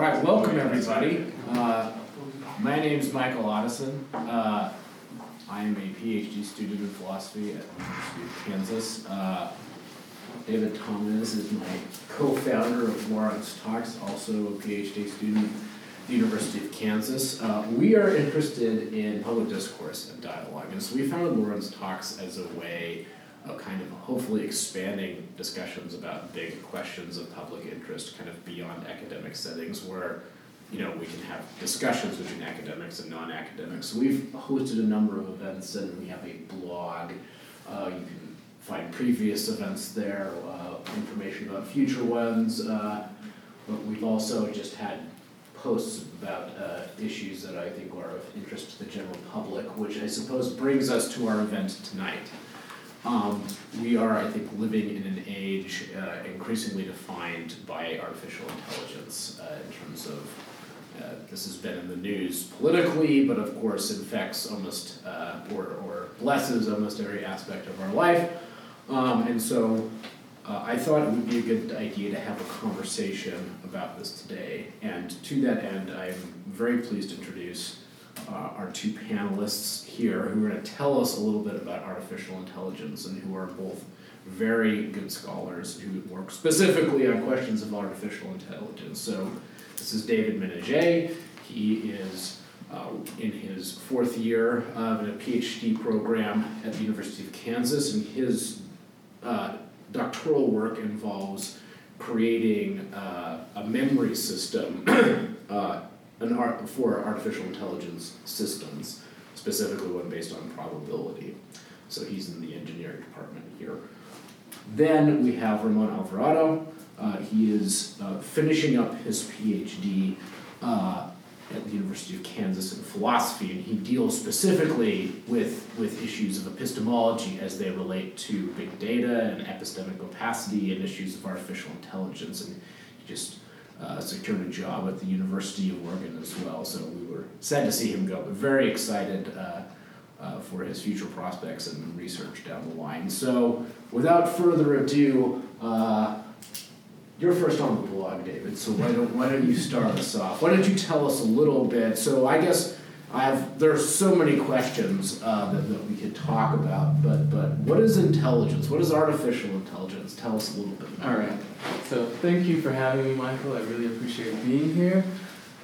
All right, welcome everybody. Uh, my name is Michael Otteson. Uh, I am a PhD student in philosophy at the University of Kansas. Uh, David Thomas is my co-founder of Lawrence Talks, also a PhD student at the University of Kansas. Uh, we are interested in public discourse and dialogue, and so we founded Lawrence Talks as a way of kind of hopefully expanding discussions about big questions of public interest kind of beyond academic settings where you know we can have discussions between academics and non-academics. So we've hosted a number of events and we have a blog. Uh, you can find previous events there uh, information about future ones uh, but we've also just had posts about uh, issues that I think are of interest to the general public which I suppose brings us to our event tonight um, we are, I think, living in an age uh, increasingly defined by artificial intelligence uh, in terms of uh, this has been in the news politically, but of course infects almost uh, or, or blesses almost every aspect of our life. Um, and so uh, I thought it would be a good idea to have a conversation about this today. And to that end, I'm very pleased to introduce uh, our two panelists here who are going to tell us a little bit about artificial intelligence and who are both very good scholars who work specifically on questions of artificial intelligence. So this is David Meneghet. He is uh, in his fourth year of a PhD program at the University of Kansas, and his uh, doctoral work involves creating uh, a memory system uh, an art for artificial intelligence systems, specifically one based on probability. So he's in the engineering department here. Then we have Ramon Alvarado. Uh, he is uh, finishing up his PhD uh, at the University of Kansas in philosophy, and he deals specifically with, with issues of epistemology as they relate to big data and epistemic opacity and issues of artificial intelligence. And he just uh, secured a job at the University of Oregon as well. So we were sad to see him go, but very excited uh, uh, for his future prospects and research down the line. So without further ado, uh, you're first on the blog, David. So why don't why don't you start us off? Why don't you tell us a little bit? So I guess I have there's so many questions uh, that, that we could talk about, but but what is intelligence? What is artificial intelligence? Tell us a little bit. All right. So thank you for having me, Michael. I really appreciate being here.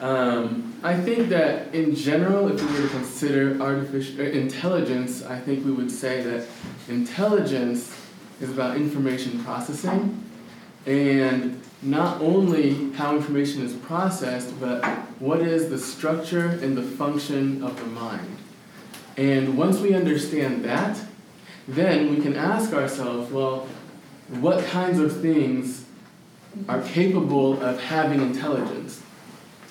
Um, I think that in general, if we were to consider artificial uh, intelligence, I think we would say that intelligence is about information processing, and not only how information is processed, but what is the structure and the function of the mind. And once we understand that, then we can ask ourselves, well, what kinds of things are capable of having intelligence?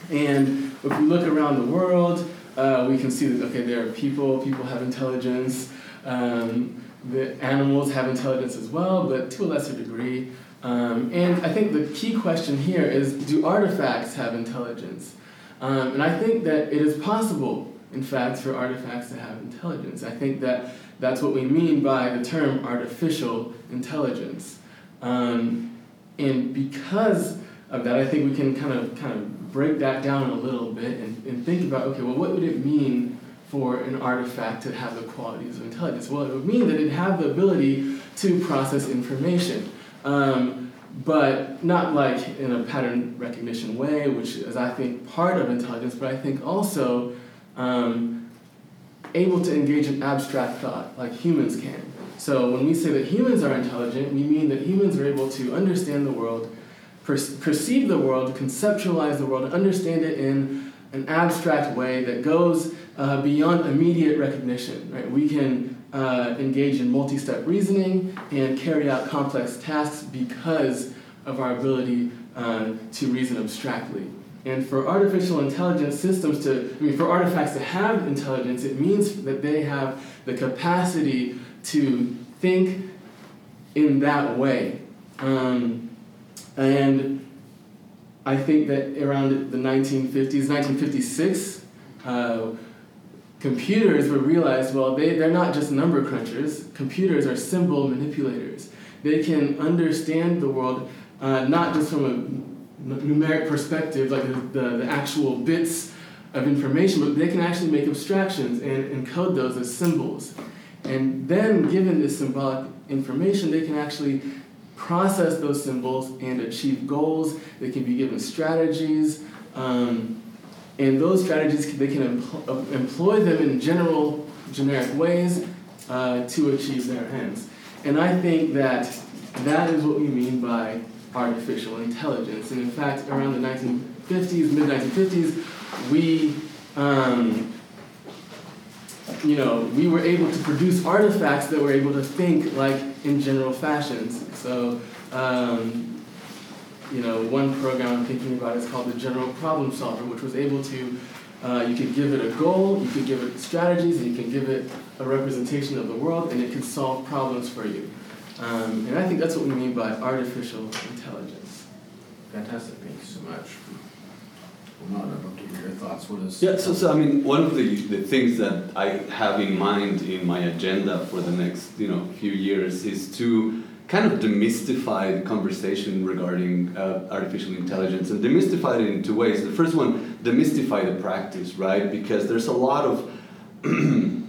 And if we look around the world, uh, we can see that, okay, there are people, people have intelligence, um, the animals have intelligence as well, but to a lesser degree. Um, and I think the key question here is do artifacts have intelligence? Um, and I think that it is possible, in fact, for artifacts to have intelligence. I think that that's what we mean by the term artificial intelligence. Um, and because of that, I think we can kind of kind of break that down a little bit and, and think about okay, well, what would it mean for an artifact to have the qualities of intelligence? Well, it would mean that it have the ability to process information. Um, but not like in a pattern recognition way, which is, I think, part of intelligence, but I think also um, able to engage in abstract thought, like humans can. So when we say that humans are intelligent, we mean that humans are able to understand the world, per- perceive the world, conceptualize the world, understand it in an abstract way that goes uh, beyond immediate recognition. Right? We can uh, engage in multi step reasoning and carry out complex tasks because of our ability uh, to reason abstractly. And for artificial intelligence systems to, I mean, for artifacts to have intelligence, it means that they have the capacity to think in that way. Um, and I think that around the 1950s, 1956, uh, computers were realized well they, they're not just number crunchers computers are symbol manipulators they can understand the world uh, not just from a numeric perspective, like the, the, the actual bits of information, but they can actually make abstractions and encode those as symbols. And then, given this symbolic information, they can actually process those symbols and achieve goals. They can be given strategies. Um, and those strategies, they can empl- employ them in general, generic ways uh, to achieve their ends. And I think that that is what we mean by artificial intelligence. And in fact, around the 1950s, mid 1950s, we, um, you know, we were able to produce artifacts that were able to think like in general fashions. So, um, you know, one program I'm thinking about is called the General Problem Solver, which was able to, uh, you could give it a goal, you could give it strategies, and you can give it a representation of the world, and it can solve problems for you. Um, and I think that's what we mean by artificial intelligence. Fantastic, thank you so much. Well, I'd love to hear your thoughts. What is? Yeah, so, so I mean, one of the, the things that I have in mind in my agenda for the next you know few years is to kind of demystify the conversation regarding uh, artificial intelligence and demystify it in two ways. The first one, demystify the practice, right? Because there's a lot of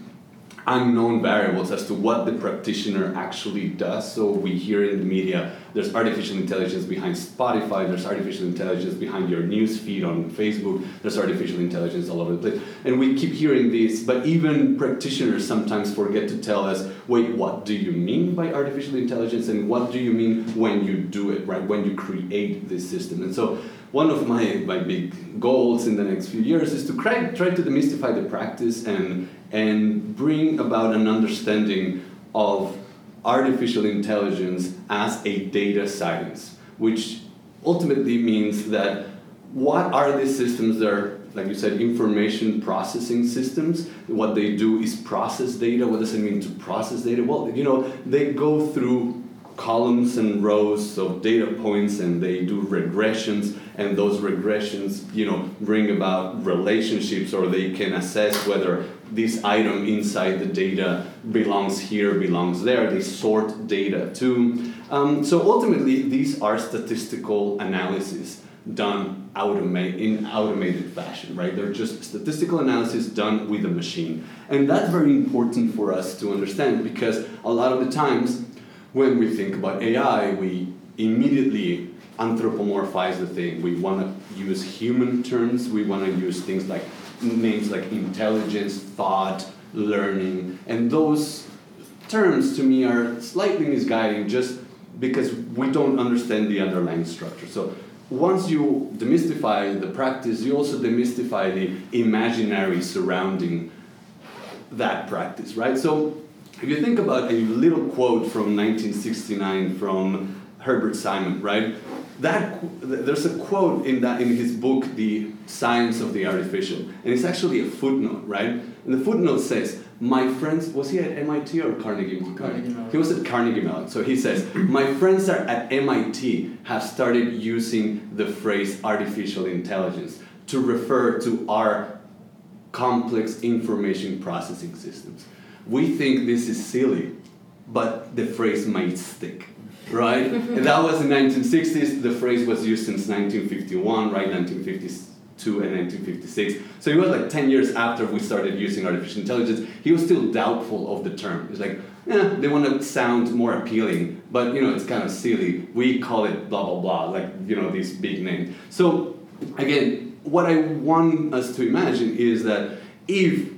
unknown variables as to what the practitioner actually does. So we hear in the media there's artificial intelligence behind Spotify, there's artificial intelligence behind your news feed on Facebook, there's artificial intelligence all over the place. And we keep hearing this, but even practitioners sometimes forget to tell us wait, what do you mean by artificial intelligence and what do you mean when you do it, right? When you create this system. And so one of my, my big goals in the next few years is to try, try to demystify the practice and and bring about an understanding of artificial intelligence as a data science, which ultimately means that what are these systems that are, like you said, information processing systems? What they do is process data. What does it mean to process data? Well, you know, they go through columns and rows of data points and they do regressions and those regressions you know bring about relationships or they can assess whether this item inside the data belongs here belongs there. They sort data too. Um, so ultimately these are statistical analysis done automate in automated fashion right? They're just statistical analysis done with a machine. And that's very important for us to understand because a lot of the times when we think about AI, we immediately anthropomorphize the thing. We want to use human terms. We want to use things like names like intelligence, thought, learning, and those terms to me are slightly misguiding just because we don't understand the underlying structure. So once you demystify the practice, you also demystify the imaginary surrounding that practice, right? So if you think about a little quote from 1969 from Herbert Simon, right? That there's a quote in that in his book, The Science of the Artificial, and it's actually a footnote, right? And the footnote says, "My friends, was he at MIT or Carnegie Mellon? Carnegie Mellon. He was at Carnegie Mellon. So he says, "My friends are at MIT have started using the phrase artificial intelligence to refer to our complex information processing systems." we think this is silly, but the phrase might stick, right? and that was in 1960s. The phrase was used since 1951, right? 1952 and 1956. So it was like 10 years after we started using artificial intelligence. He was still doubtful of the term. He's like, yeah, they want to sound more appealing, but you know, it's kind of silly. We call it blah blah blah, like you know, these big names. So again, what I want us to imagine is that if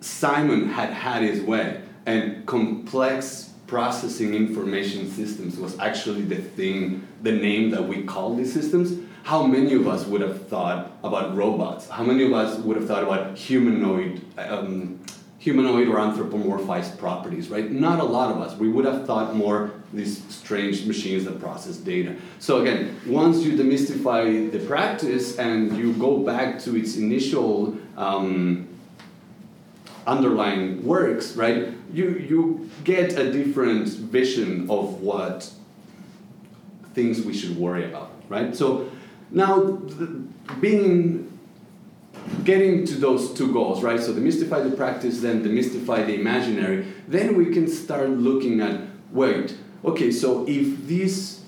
Simon had had his way, and complex processing information systems was actually the thing, the name that we call these systems. How many of us would have thought about robots? How many of us would have thought about humanoid, um, humanoid or anthropomorphized properties? Right? Not a lot of us. We would have thought more these strange machines that process data. So again, once you demystify the practice and you go back to its initial um, underlying works, right, you, you get a different vision of what things we should worry about, right? So now, being getting to those two goals, right? So demystify the practice, then demystify the imaginary. Then we can start looking at wait, okay, so if these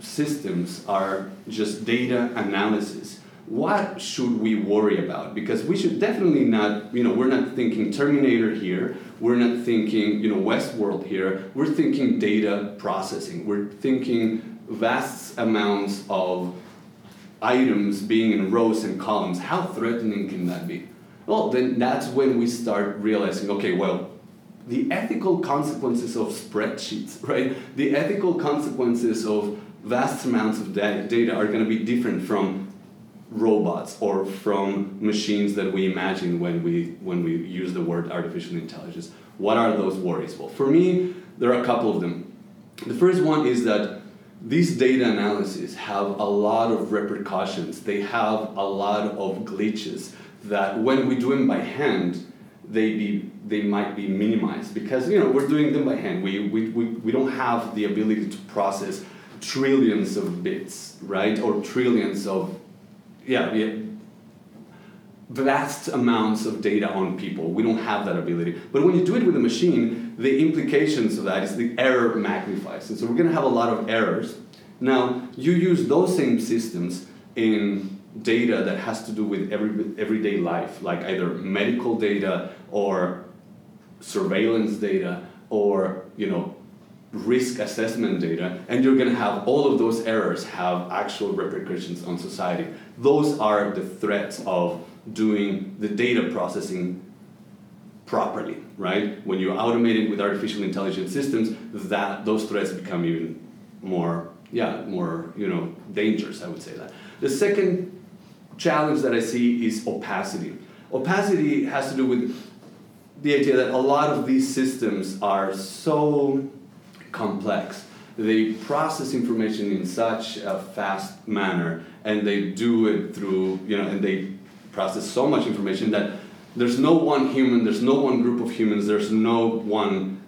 systems are just data analysis, what should we worry about? Because we should definitely not, you know, we're not thinking Terminator here, we're not thinking, you know, Westworld here, we're thinking data processing, we're thinking vast amounts of items being in rows and columns. How threatening can that be? Well, then that's when we start realizing okay, well, the ethical consequences of spreadsheets, right? The ethical consequences of vast amounts of data are going to be different from robots or from machines that we imagine when we when we use the word artificial intelligence. What are those worries? Well, for me, there are a couple of them. The first one is that these data analyses have a lot of repercussions. They have a lot of glitches that when we do them by hand, they be they might be minimized because you know we're doing them by hand. We, we, we, we don't have the ability to process trillions of bits, right? Or trillions of yeah, yeah vast amounts of data on people. We don't have that ability. But when you do it with a machine, the implications of that is the error magnifies. And so we're going to have a lot of errors. Now, you use those same systems in data that has to do with every, everyday life, like either medical data or surveillance data or, you know, risk assessment data, and you're going to have all of those errors have actual repercussions on society. Those are the threats of doing the data processing properly, right? When you automate it with artificial intelligence systems, that those threats become even more, yeah, more, you know, dangerous, I would say that. The second challenge that I see is opacity. Opacity has to do with the idea that a lot of these systems are so complex. They process information in such a fast manner and they do it through, you know, and they process so much information that there's no one human, there's no one group of humans, there's no one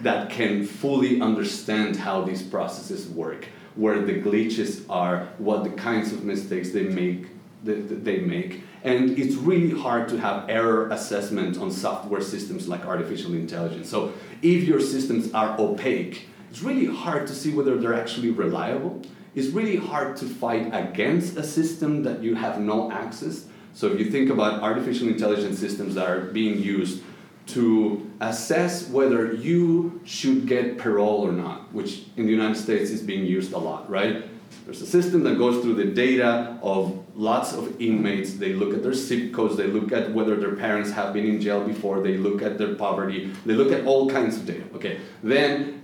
that can fully understand how these processes work, where the glitches are, what the kinds of mistakes they make that they make. And it's really hard to have error assessment on software systems like artificial intelligence. So if your systems are opaque, it's really hard to see whether they're actually reliable. It's really hard to fight against a system that you have no access so if you think about artificial intelligence systems that are being used to assess whether you should get parole or not, which in the United States is being used a lot, right? There's a system that goes through the data of lots of inmates. They look at their zip codes, they look at whether their parents have been in jail before, they look at their poverty, they look at all kinds of data. Okay, then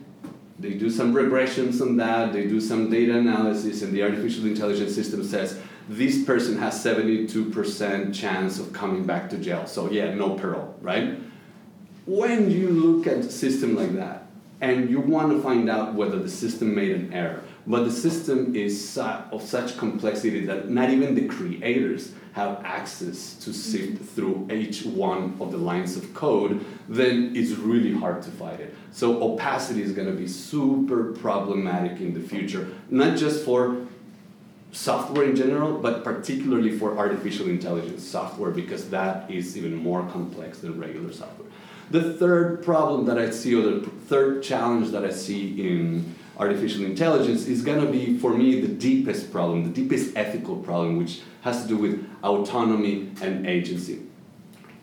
they do some regressions on that, they do some data analysis, and the artificial intelligence system says, this person has 72% chance of coming back to jail. So yeah, no parole, right? When you look at a system like that, and you want to find out whether the system made an error, but the system is of such complexity that not even the creators have access to sift through each one of the lines of code, then it's really hard to fight it. So opacity is going to be super problematic in the future, not just for software in general, but particularly for artificial intelligence software because that is even more complex than regular software. The third problem that I see, or the third challenge that I see in artificial intelligence is going to be, for me, the deepest problem, the deepest ethical problem, which has to do with autonomy and agency.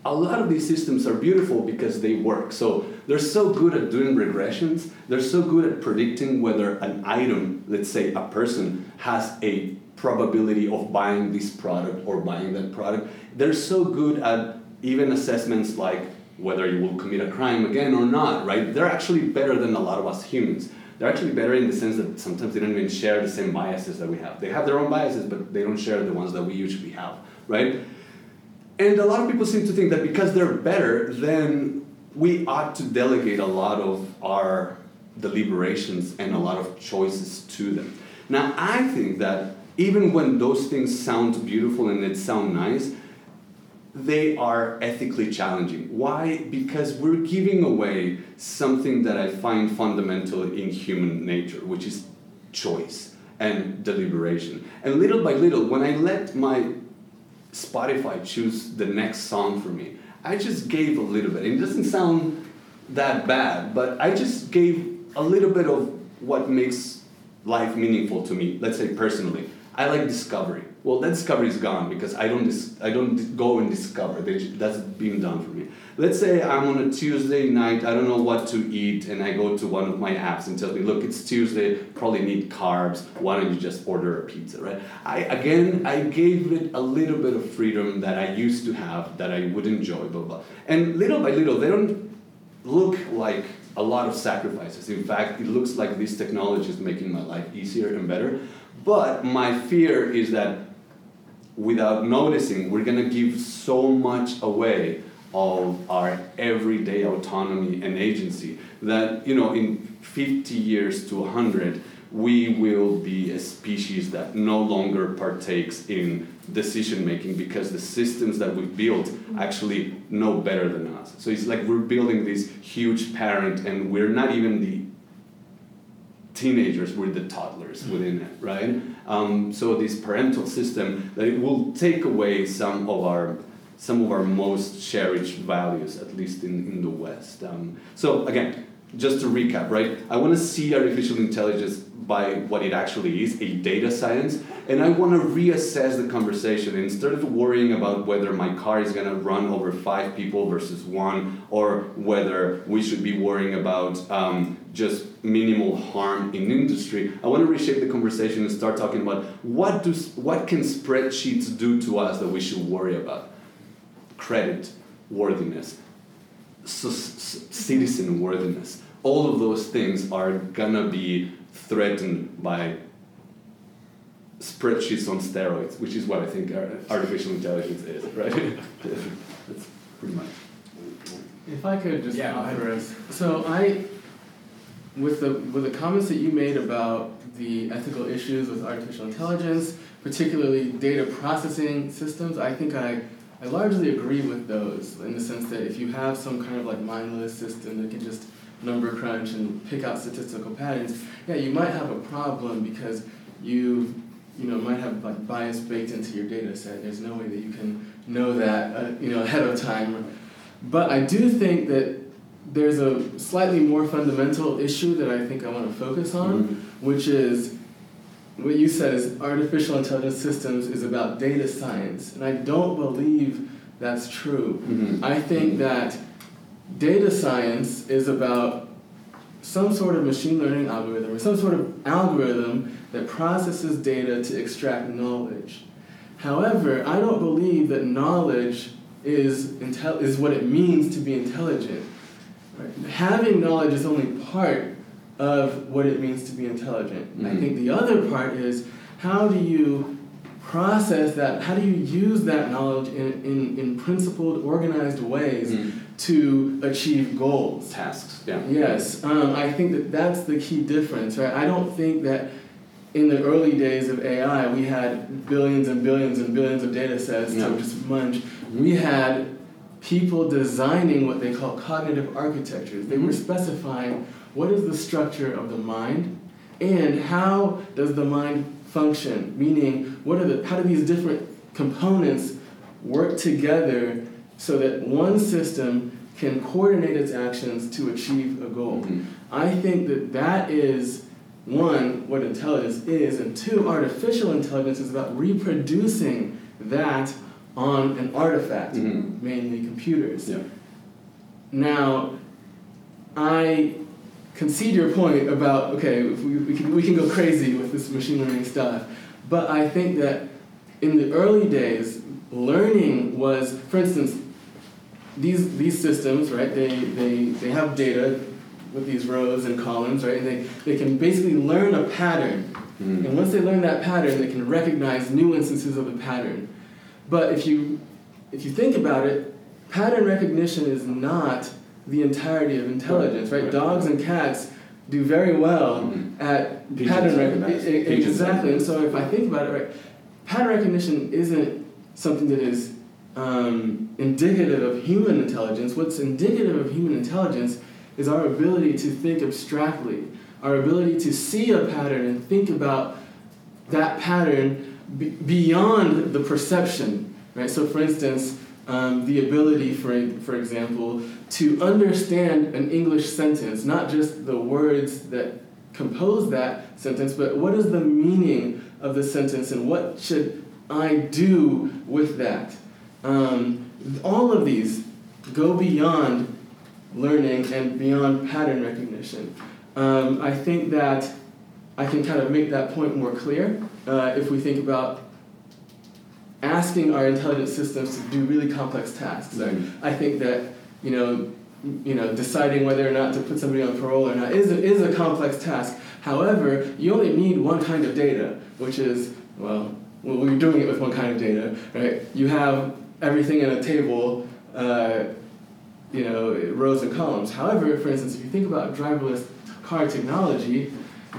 A lot of these systems are beautiful because they work. So they're so good at doing regressions, they're so good at predicting whether an item, let's say a person, has a probability of buying this product or buying that product. They're so good at even assessments like whether you will commit a crime again or not, right? They're actually better than a lot of us humans. They're actually better in the sense that sometimes they don't even share the same biases that we have. They have their own biases, but they don't share the ones that we usually have, right? And a lot of people seem to think that because they're better, then we ought to delegate a lot of our deliberations and a lot of choices to them. Now, I think that even when those things sound beautiful and it sound nice, they are ethically challenging. Why? Because we're giving away something that I find fundamental in human nature, which is choice and deliberation. And little by little, when I let my Spotify choose the next song for me, I just gave a little bit. It doesn't sound that bad, but I just gave a little bit of what makes life meaningful to me? Let's say personally, I like discovery. Well, that discovery is gone because I don't dis- I don't go and discover. That's being done for me. Let's say I'm on a Tuesday night. I don't know what to eat, and I go to one of my apps and tells me, "Look, it's Tuesday. Probably need carbs. Why don't you just order a pizza?" Right? I again, I gave it a little bit of freedom that I used to have that I would enjoy. Blah blah. And little by little, they don't look like a lot of sacrifices. In fact, it looks like this technology is making my life easier and better. But my fear is that without noticing, we're going to give so much away of our everyday autonomy and agency that, you know, in 50 years to 100, we will be a species that no longer partakes in decision making because the systems that we've built mm-hmm. actually know better than us. So it's like we're building this huge parent and we're not even the teenagers, we're the toddlers within it, right? Um, so this parental system that it will take away some of our some of our most cherished values, at least in, in the West. Um, so again, just to recap, right? I want to see artificial intelligence by what it actually is, a data science, and I want to reassess the conversation instead of worrying about whether my car is going to run over five people versus one, or whether we should be worrying about um, just minimal harm in industry. I want to reshape the conversation and start talking about what do what can spreadsheets do to us that we should worry about. Credit worthiness, citizen worthiness. All of those things are gonna be threatened by spreadsheets on steroids, which is what I think artificial intelligence is, right? That's pretty much. If I could just yeah, offer us, so I with the with the comments that you made about the ethical issues with artificial intelligence, particularly data processing systems, I think I I largely agree with those in the sense that if you have some kind of like mindless system that can just number crunch and pick out statistical patterns, yeah, you might have a problem because you you know might have like bias baked into your data set. There's no way that you can know that uh, you know ahead of time. But I do think that there's a slightly more fundamental issue that I think I want to focus on, mm-hmm. which is what you said is artificial intelligence systems is about data science. And I don't believe that's true. Mm-hmm. I think that data science is about some sort of machine learning algorithm or some sort of algorithm that processes data to extract knowledge. However, I don't believe that knowledge is, intel- is what it means to be intelligent. Right? Having knowledge is only part of what it means to be intelligent. Mm-hmm. I think the other part is how do you process that, how do you use that knowledge in, in, in principled, organized ways mm-hmm. to achieve goals? Tasks, yeah. Yes, um, I think that that's the key difference, right? I don't think that in the early days of AI, we had billions and billions and billions of data sets yeah. to just munch. We had people designing what they call cognitive architectures. They mm-hmm. were specifying what is the structure of the mind and how does the mind function? Meaning, what are the, how do these different components work together so that one system can coordinate its actions to achieve a goal? Mm-hmm. I think that that is one, what intelligence is, and two, artificial intelligence is about reproducing that on an artifact, mm-hmm. mainly computers. Yeah. Now, I concede your point about okay, we, we, can, we can go crazy with this machine learning stuff, but I think that in the early days, learning was, for instance, these these systems, right? They they they have data with these rows and columns, right? And they, they can basically learn a pattern. Mm. And once they learn that pattern, they can recognize new instances of the pattern. But if you if you think about it, pattern recognition is not the entirety of intelligence, right? right. Dogs and cats do very well mm-hmm. at Pigeons pattern recognition. Exactly. And so if I think about it, right, pattern recognition isn't something that is um, indicative of human intelligence. What's indicative of human intelligence is our ability to think abstractly, our ability to see a pattern and think about that pattern b- beyond the perception, right? So, for instance, um, the ability, for, for example, to understand an English sentence, not just the words that compose that sentence, but what is the meaning of the sentence and what should I do with that? Um, all of these go beyond learning and beyond pattern recognition. Um, I think that I can kind of make that point more clear uh, if we think about asking our intelligent systems to do really complex tasks. Mhm. I think that you know, you know, deciding whether or not to put somebody on parole or not is a, is a complex task. However, you only need one kind of data, which is well, well, you're doing it with one kind of data, right? You have everything in a table. Uh, you know, rows and columns. However, for instance, if you think about driverless car technology,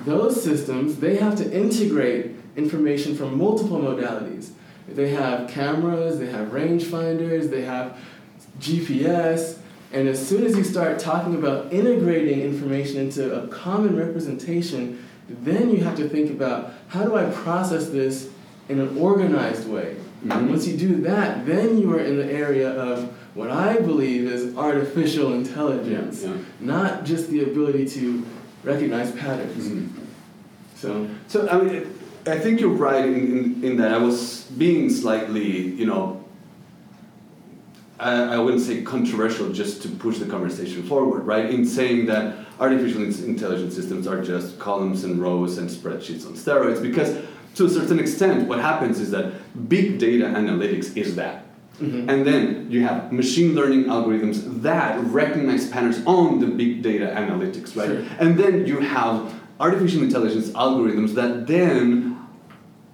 those systems, they have to integrate information from multiple modalities. They have cameras, they have rangefinders, they have GPS, and as soon as you start talking about integrating information into a common representation, then you have to think about how do I process this in an organized way. Mhm. Once you do that, then you are in the area of what I believe is artificial intelligence, Yeah, yeah. not just the ability to recognize patterns. Mhm. So, So I mean, I think you're right in, in, in that I was being slightly, you know, I, I wouldn't say controversial just to push the conversation forward, right? In saying that artificial intelligence systems are just columns and rows and spreadsheets on steroids, because to a certain extent, what happens is that big data analytics is that. Mhm. And then you have machine learning algorithms that recognize patterns on the big data analytics, right? Sure. And then you have artificial intelligence algorithms that then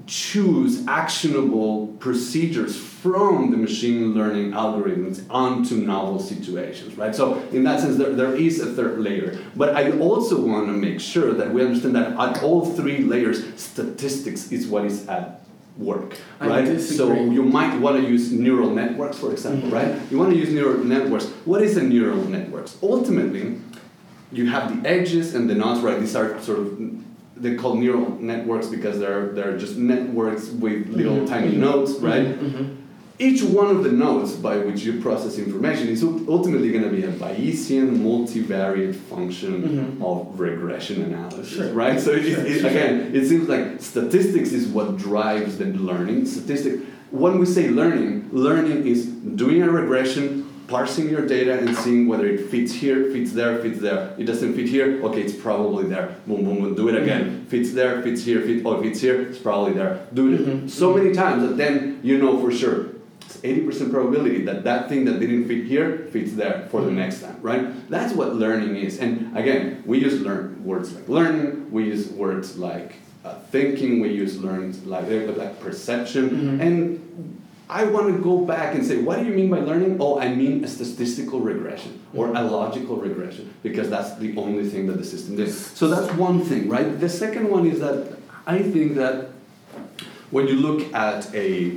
choose actionable procedures from the machine learning algorithms onto novel situations, right? So in that sense, there, there is a third layer. But I also want to make sure that we understand that at all three layers, statistics is what is at work, right? So you might want to use neural networks, for example, Mhm. right? You want to use neural networks. What is a neural networks? Ultimately, you have the edges and the nodes, right? These are sort of they call neural networks because they're they're just networks with little Mhm, tiny mhm, nodes, right? Each one of the nodes by which you process information is ultimately going to be a Bayesian multivariate function Mhm. of regression analysis, Sure. right? So Sure, it- sure. again, it seems like statistics is what drives the learning. Statistic. When we say learning, learning is doing a regression, parsing your data and seeing whether it fits here, fits there, fits there. It doesn't fit here, okay, it's probably there. Boom, boom, boom, do it again. Fits there, fits here, fit, oh, fits here, it's probably there. Do it Mhm. so many times that then you know for sure. It's 80% probability that that thing that didn't fit here fits there for the Mhm. next time, right? That's what learning is. And again, we use learn words like learning, we use words like uh, thinking, we use learns like, uh, like perception, Mhm. and I want to go back and say, what do you mean by learning? Oh, I mean a statistical regression or a logical regression because that's the only thing that the system does. So that's one thing, right? The second one is that I think that when you look at a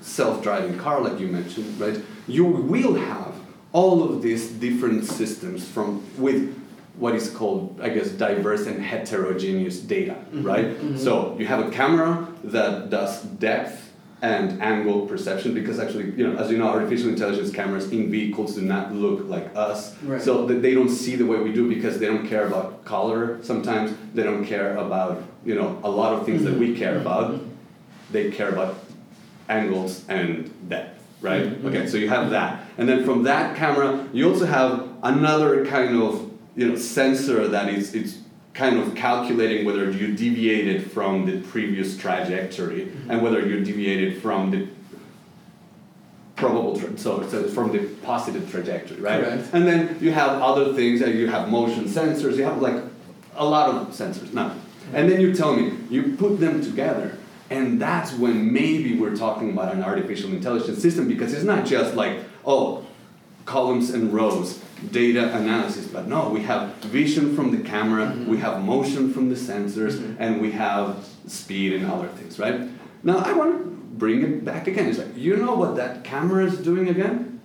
self-driving car, like you mentioned, right, you will have all of these different systems from with what is called, I guess, diverse and heterogeneous data, Mhm, right? mhm. So you have a camera that does depth and angle perception because actually, you know, as you know, artificial intelligence cameras in vehicles do not look like us. Right. So they don't see the way we do because they don't care about color sometimes. They don't care about, you know, a lot of things that we care about. They care about angles and depth, right? Mhm. Okay, so you have that. And then from that camera, you also have another kind of, you know, sensor that is it's kind of calculating whether you deviated from the previous trajectory and whether you deviated from the probable tra- so, so from the positive trajectory right Correct. and then you have other things that you have motion sensors you have like a lot of sensors now and then you tell me you put them together and that's when maybe we're talking about an artificial intelligence system because it's not just like oh columns and rows data analysis but no we have vision from the camera Mhm. we have motion from the sensors Mhm. and we have speed and other things right? Now i want to bring it back again. It's like you know what that camera is doing again?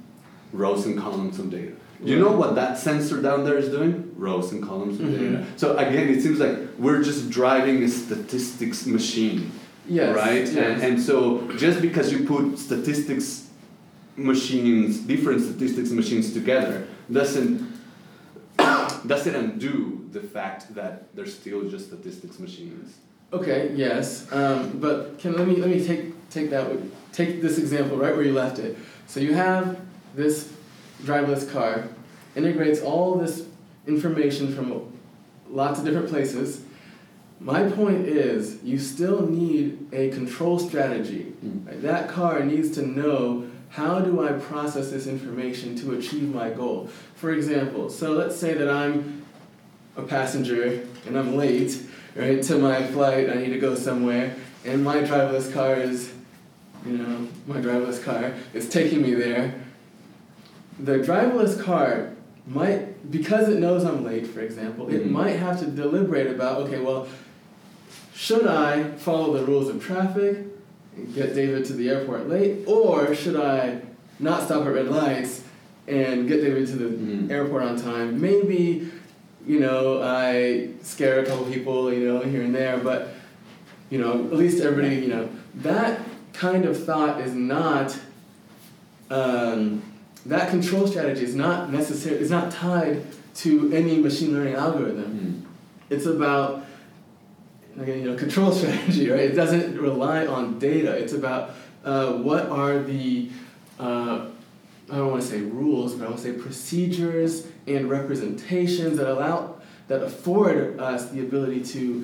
Rows and columns of data. You know what that sensor down there is doing? Rows and columns of Mhm. data. So again it seems like we're just driving a statistics machine Yes. right? yes. And, and so just because you put statistics machines, different statistics machines together, doesn't does it undo the fact that they're still just statistics machines? Okay, yes, um, but can let me let me take take that take this example right where you left it. So you have this driverless car, integrates all this information from lots of different places. My point is, you still need a control strategy. Mm. Right? That car needs to know how do I process this information to achieve my goal. For example, so let's say that I'm a passenger and I'm late right to my flight. I need to go somewhere, and my driverless car is, you know, my driverless car is taking me there. The driverless car might, because it knows I'm late, for example, it Mhm. might have to deliberate about, okay, well, should I follow the rules of traffic and get David to the airport late, or should I not stop at red lights and get David to the Mhm. airport on time? Maybe, you know, I scare a couple people, you know, here and there, but, you know, at least everybody, you know, that kind of thought is not, um, that control strategy is not necessary, is not tied to any machine learning algorithm Mm. it's about again, you know control strategy right it doesn't rely on data it's about uh, what are the uh, i don't want to say rules but i want to say procedures and representations that allow that afford us the ability to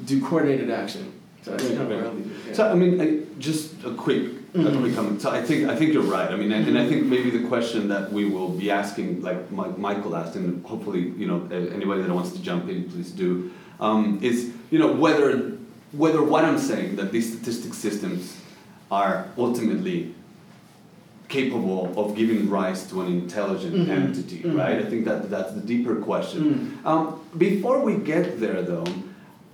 Mm. do coordinated action so that's Right, kind of right. I'll leave it, yeah. So I mean, I, just a quick, a Mhm. quick comment. So I think I think you're right. I mean, and, and I think maybe the question that we will be asking, like Mi- Michael asked, and hopefully you know anybody that wants to jump in, please do, um, is you know whether whether what I'm saying that these statistic systems are ultimately capable of giving rise to an intelligent Mhm. entity, Mhm. right? I think that that's the deeper question. Mm. Um, before we get there, though,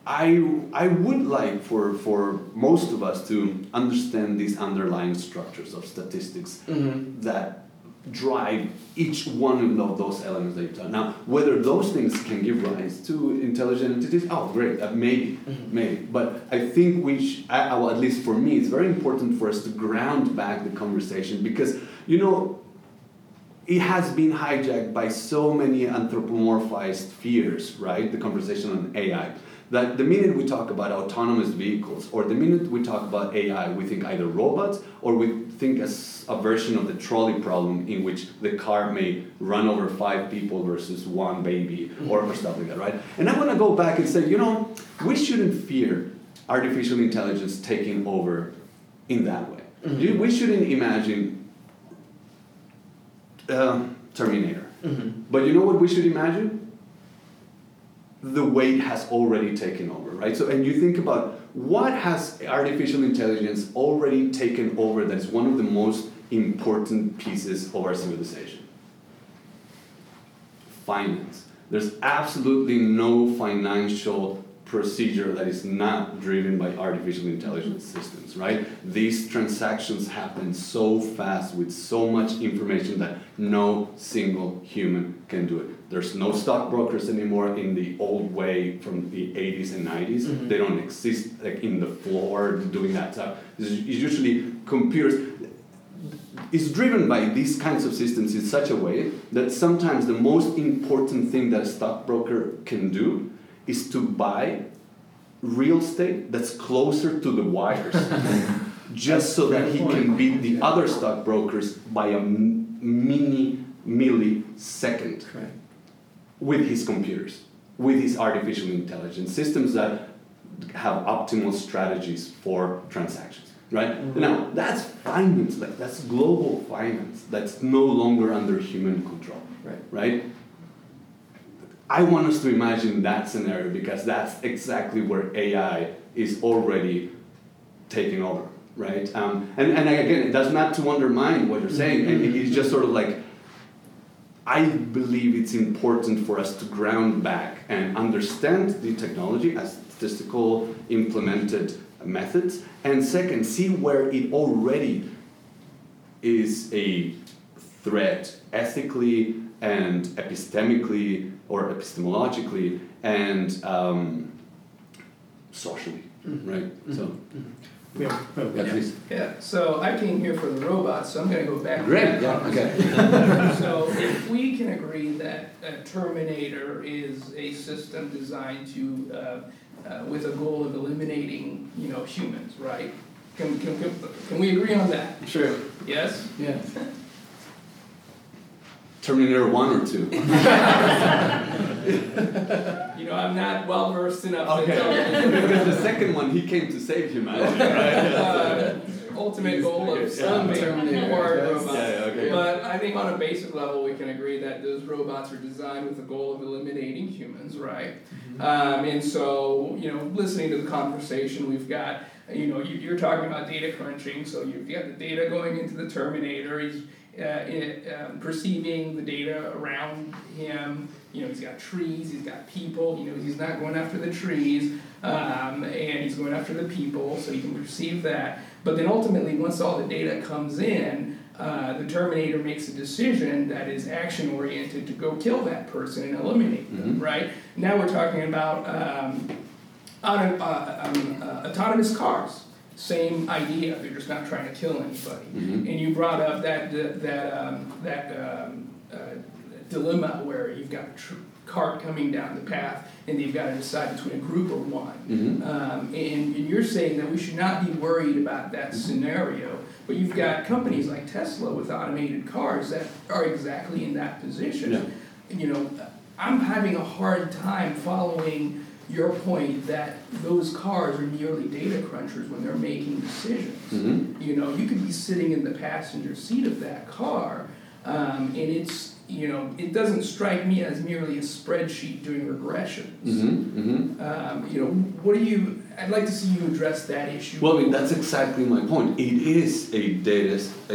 I, I would like for, for most of us to understand these underlying structures of statistics Mhm. that drive each one of those elements that you've done. Now, whether those things can give rise to intelligent entities, oh, great, uh, maybe, Mhm. maybe. But I think we, sh- I, I- well, at least for me, it's very important for us to ground back the conversation because, you know, it has been hijacked by so many anthropomorphized fears, right? The conversation on AI. That the minute we talk about autonomous vehicles or the minute we talk about AI, we think either robots or we think as a version of the trolley problem in which the car may run over five people versus one baby or, stuff like that, right? And I want to go back and say, you know, we shouldn't fear artificial intelligence taking over in that way. Mhm. We shouldn't imagine uh, Terminator. Mhm. But you know what we should imagine? The weight has already taken over, right? So, and you think about what has artificial intelligence already taken over that is one of the most important pieces of our civilization? Finance. There's absolutely no financial procedure that is not driven by artificial intelligence systems, right? These transactions happen so fast with so much information that no single human can do it. There's no stockbrokers anymore in the old way from the 80s and 90s. Mhm. They don't exist like in the floor doing that stuff. It's usually computers is driven by these kinds of systems in such a way that sometimes the most important thing that a stockbroker can do is to buy real estate that's closer to the wires just so that he can beat the other stockbrokers by a mini millisecond Correct. with his computers, with his artificial intelligence systems that have optimal strategies for transactions, right? Mhm. Now, that's finance, like that's global finance that's no longer under human control, Right. right? I want us to imagine that scenario because that's exactly where AI is already taking over, right? Um, and, and again, that's not to undermine what you're saying, and it's just sort of like, I believe it's important for us to ground back and understand the technology as statistical implemented methods, and second, see where it already is a threat ethically and epistemically or epistemologically and um, socially, Mhm. right? So, Yeah, oh, Yeah, please. Yeah, so I came here for the robots, so I'm gonna go back to Great, that yeah, okay. So if we can agree that a Terminator is a system designed to, uh, uh, with a goal of eliminating, you know, humans, right? Can, can, can, can we agree on that? Sure. Yes? Yes. Terminator 1 or 2? You know, I'm not well versed enough to Okay. tell. because the second one, he came to save humanity, right? Uh, Ultimate goal of some Terminator, more yes. robots. Yeah, yeah, okay. But I think on a basic level, we can agree that those robots are designed with the goal of eliminating humans, right? Um, and so, you know, listening to the conversation, we've got, you know, you, you're talking about data crunching, so you've got the data going into the Terminator, he's uh, um, perceiving the data around him. You know, he's got trees, he's got people, you know, he's not going after the trees, um, and he's going after the people, so he can perceive that. But then ultimately, once all the data comes in, uh, the Terminator makes a decision that is action oriented to go kill that person and eliminate them, Mhm. right? Now we're talking about um, auto, uh, um, uh, autonomous cars. Same idea, they're just not trying to kill anybody. Mhm. And you brought up that that um, that um, uh, dilemma where you've got a tr- cart coming down the path and you've got to decide between a group or one. Mhm. Um, and, and you're saying that we should not be worried about that scenario, but you've got companies like Tesla with automated cars that are exactly in that position. Yeah. You know, I'm having a hard time following your point that those cars are merely data crunchers when they're making decisions. Mhm. You know, you could be sitting in the passenger seat of that car, um, and it's, you know, it doesn't strike me as merely a spreadsheet doing regressions. Mhm. Mhm. Um, you know, what do you, I'd like to see you address that issue. Well, I mean, that's exactly my point. It is a data, a,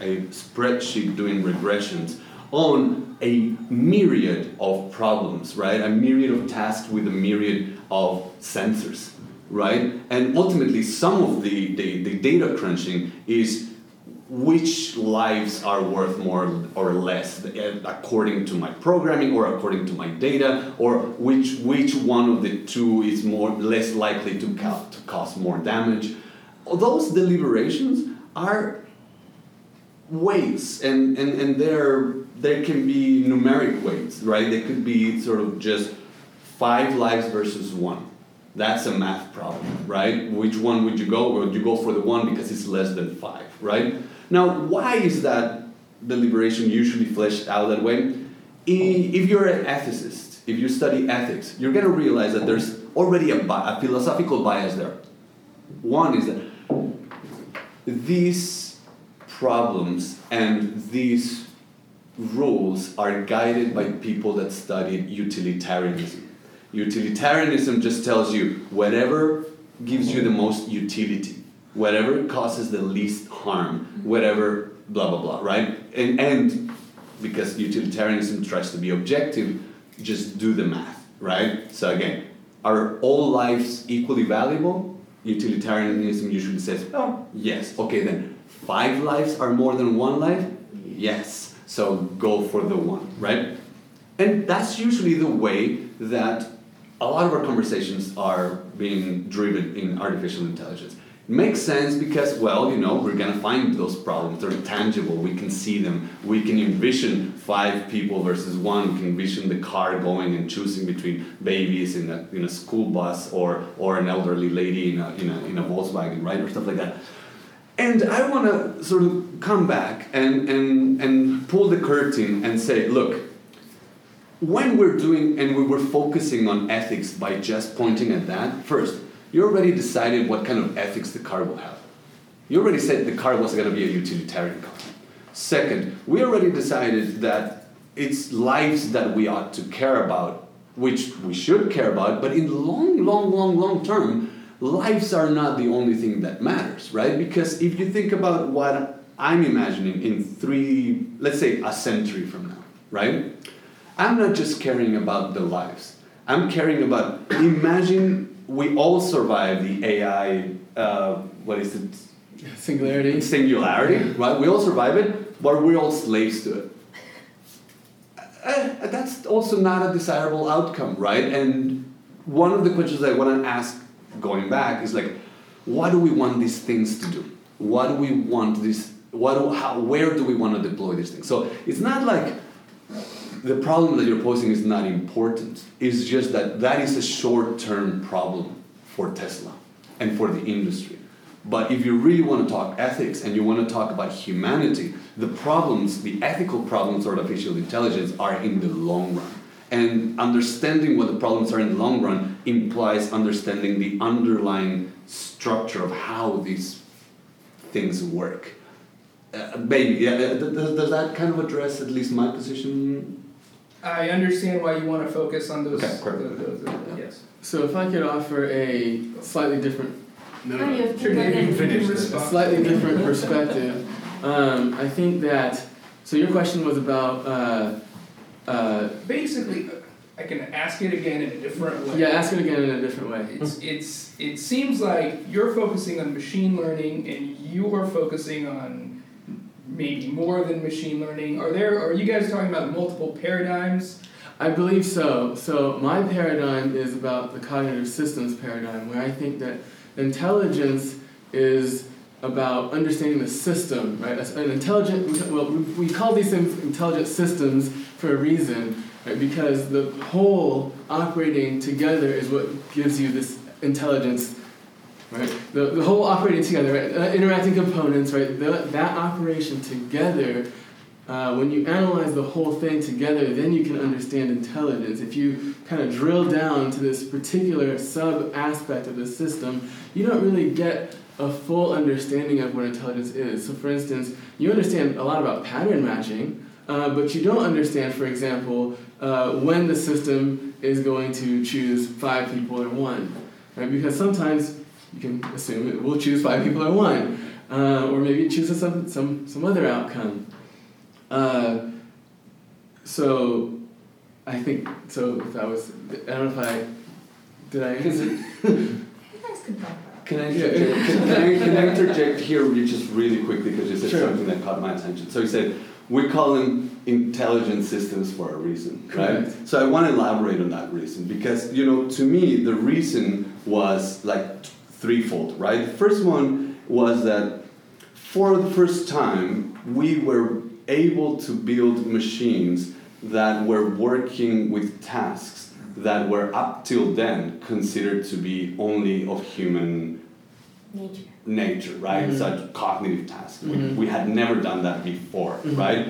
a spreadsheet doing regressions on a myriad of problems, right? A myriad of tasks with a myriad of sensors, right? And ultimately, some of the, the, the data crunching is which lives are worth more or less eh, according to my programming or according to my data or which which one of the two is more less likely to, ca- to cause more damage. Those deliberations are weights and, and, and they're they can be numeric weights right? They could be sort of just five lives versus one. That's a math problem right? Which one would you go would you go for the one because it's less than five right now why is that deliberation usually fleshed out that way? If you're an ethicist if you study ethics you're going to realize that there's already a, bi- a philosophical bias there. One is that these problems and these rules are guided by people that studied utilitarianism. Utilitarianism just tells you whatever gives you the most utility, whatever causes the least harm, whatever blah blah blah, right? And and because utilitarianism tries to be objective, just do the math, right? So again, are all lives equally valuable? Utilitarianism usually says, oh, yes. Okay, then five lives are more than one life? Yes. So go for the one, right? And that's usually the way that a lot of our conversations are being driven in artificial intelligence. Makes sense because, well, you know, we're gonna find those problems. They're tangible. We can see them. We can envision five people versus one. We can envision the car going and choosing between babies in a, in a school bus or, or an elderly lady in a, in, a, in a Volkswagen, right? Or stuff like that. And I want to sort of come back and, and, and pull the curtain and say, look, when we're doing and we were focusing on ethics by just pointing at that, first, you already decided what kind of ethics the car will have. You already said the car was going to be a utilitarian car. Second, we already decided that it's lives that we ought to care about, which we should care about, but in the long, long, long, long term, lives are not the only thing that matters, right? Because if you think about what I'm imagining in three, let's say a century from now, right? I'm not just caring about the lives. I'm caring about, imagine we all survive the AI, uh, what is it? Singularity. Singularity, right? We all survive it, but we're all slaves to it. Uh, that's also not a desirable outcome, right? And one of the questions I want to ask going back is like, what do we want these things to do? What do we want this? What do, how, where do we want to deploy these things? So it's not like the problem that you're posing is not important. It's just that that is a short-term problem for Tesla and for the industry. But if you really want to talk ethics and you want to talk about humanity, the problems, the ethical problems of artificial intelligence are in the long run. And understanding what the problems are in the long run implies understanding the underlying structure of how these things work. Uh, maybe, yeah, uh, does, does that kind of address at least my position? I understand why you want to focus on those. Okay, perfect. those- those- yes. So if I could offer a slightly different, no, no, you have to Sure, you can ahead. finish a slightly different perspective, um, I think that, so your question was about, uh, uh, Basically, I can ask it again in a different way. yeah, ask it again in a different way. It's, it's, it seems like you're focusing on machine learning and you are focusing on maybe more than machine learning. Are there, are you guys talking about multiple paradigms? I believe so. So my paradigm is about the cognitive systems paradigm, where I think that intelligence is about understanding the system, right? An intelligent, well, we we call these things intelligent systems for a reason, right? Because the whole operating together is what gives you this intelligence, right? The, the whole operating together, right? Uh, interacting components, right? The, that operation together uh, when you analyze the whole thing together, then you can understand intelligence. If you kind of drill down to this particular sub aspect of the system, you don't really get a full understanding of what intelligence is. So, for instance, you understand a lot about pattern matching, uh, but you don't understand, for example, uh, when the system is going to choose five people or one, right? Because sometimes you can assume it will choose five people or one, uh, or maybe it chooses some, some, some other outcome. Uh, so, I think so. If I was, I don't know if I did. I answer. You guys can talk about Can I Yeah. can, I, can I interject here just really quickly because you said Sure. something that caught my attention. So you said we call them intelligent systems for a reason, right? So I want to elaborate on that reason because you know to me the reason was like threefold, right? The first one was that for the first time we were able to build machines that were working with tasks that were up till then considered to be only of human nature. nature, right? Mhm. Such cognitive tasks. Mhm. We, we had never done that before, Mhm. right?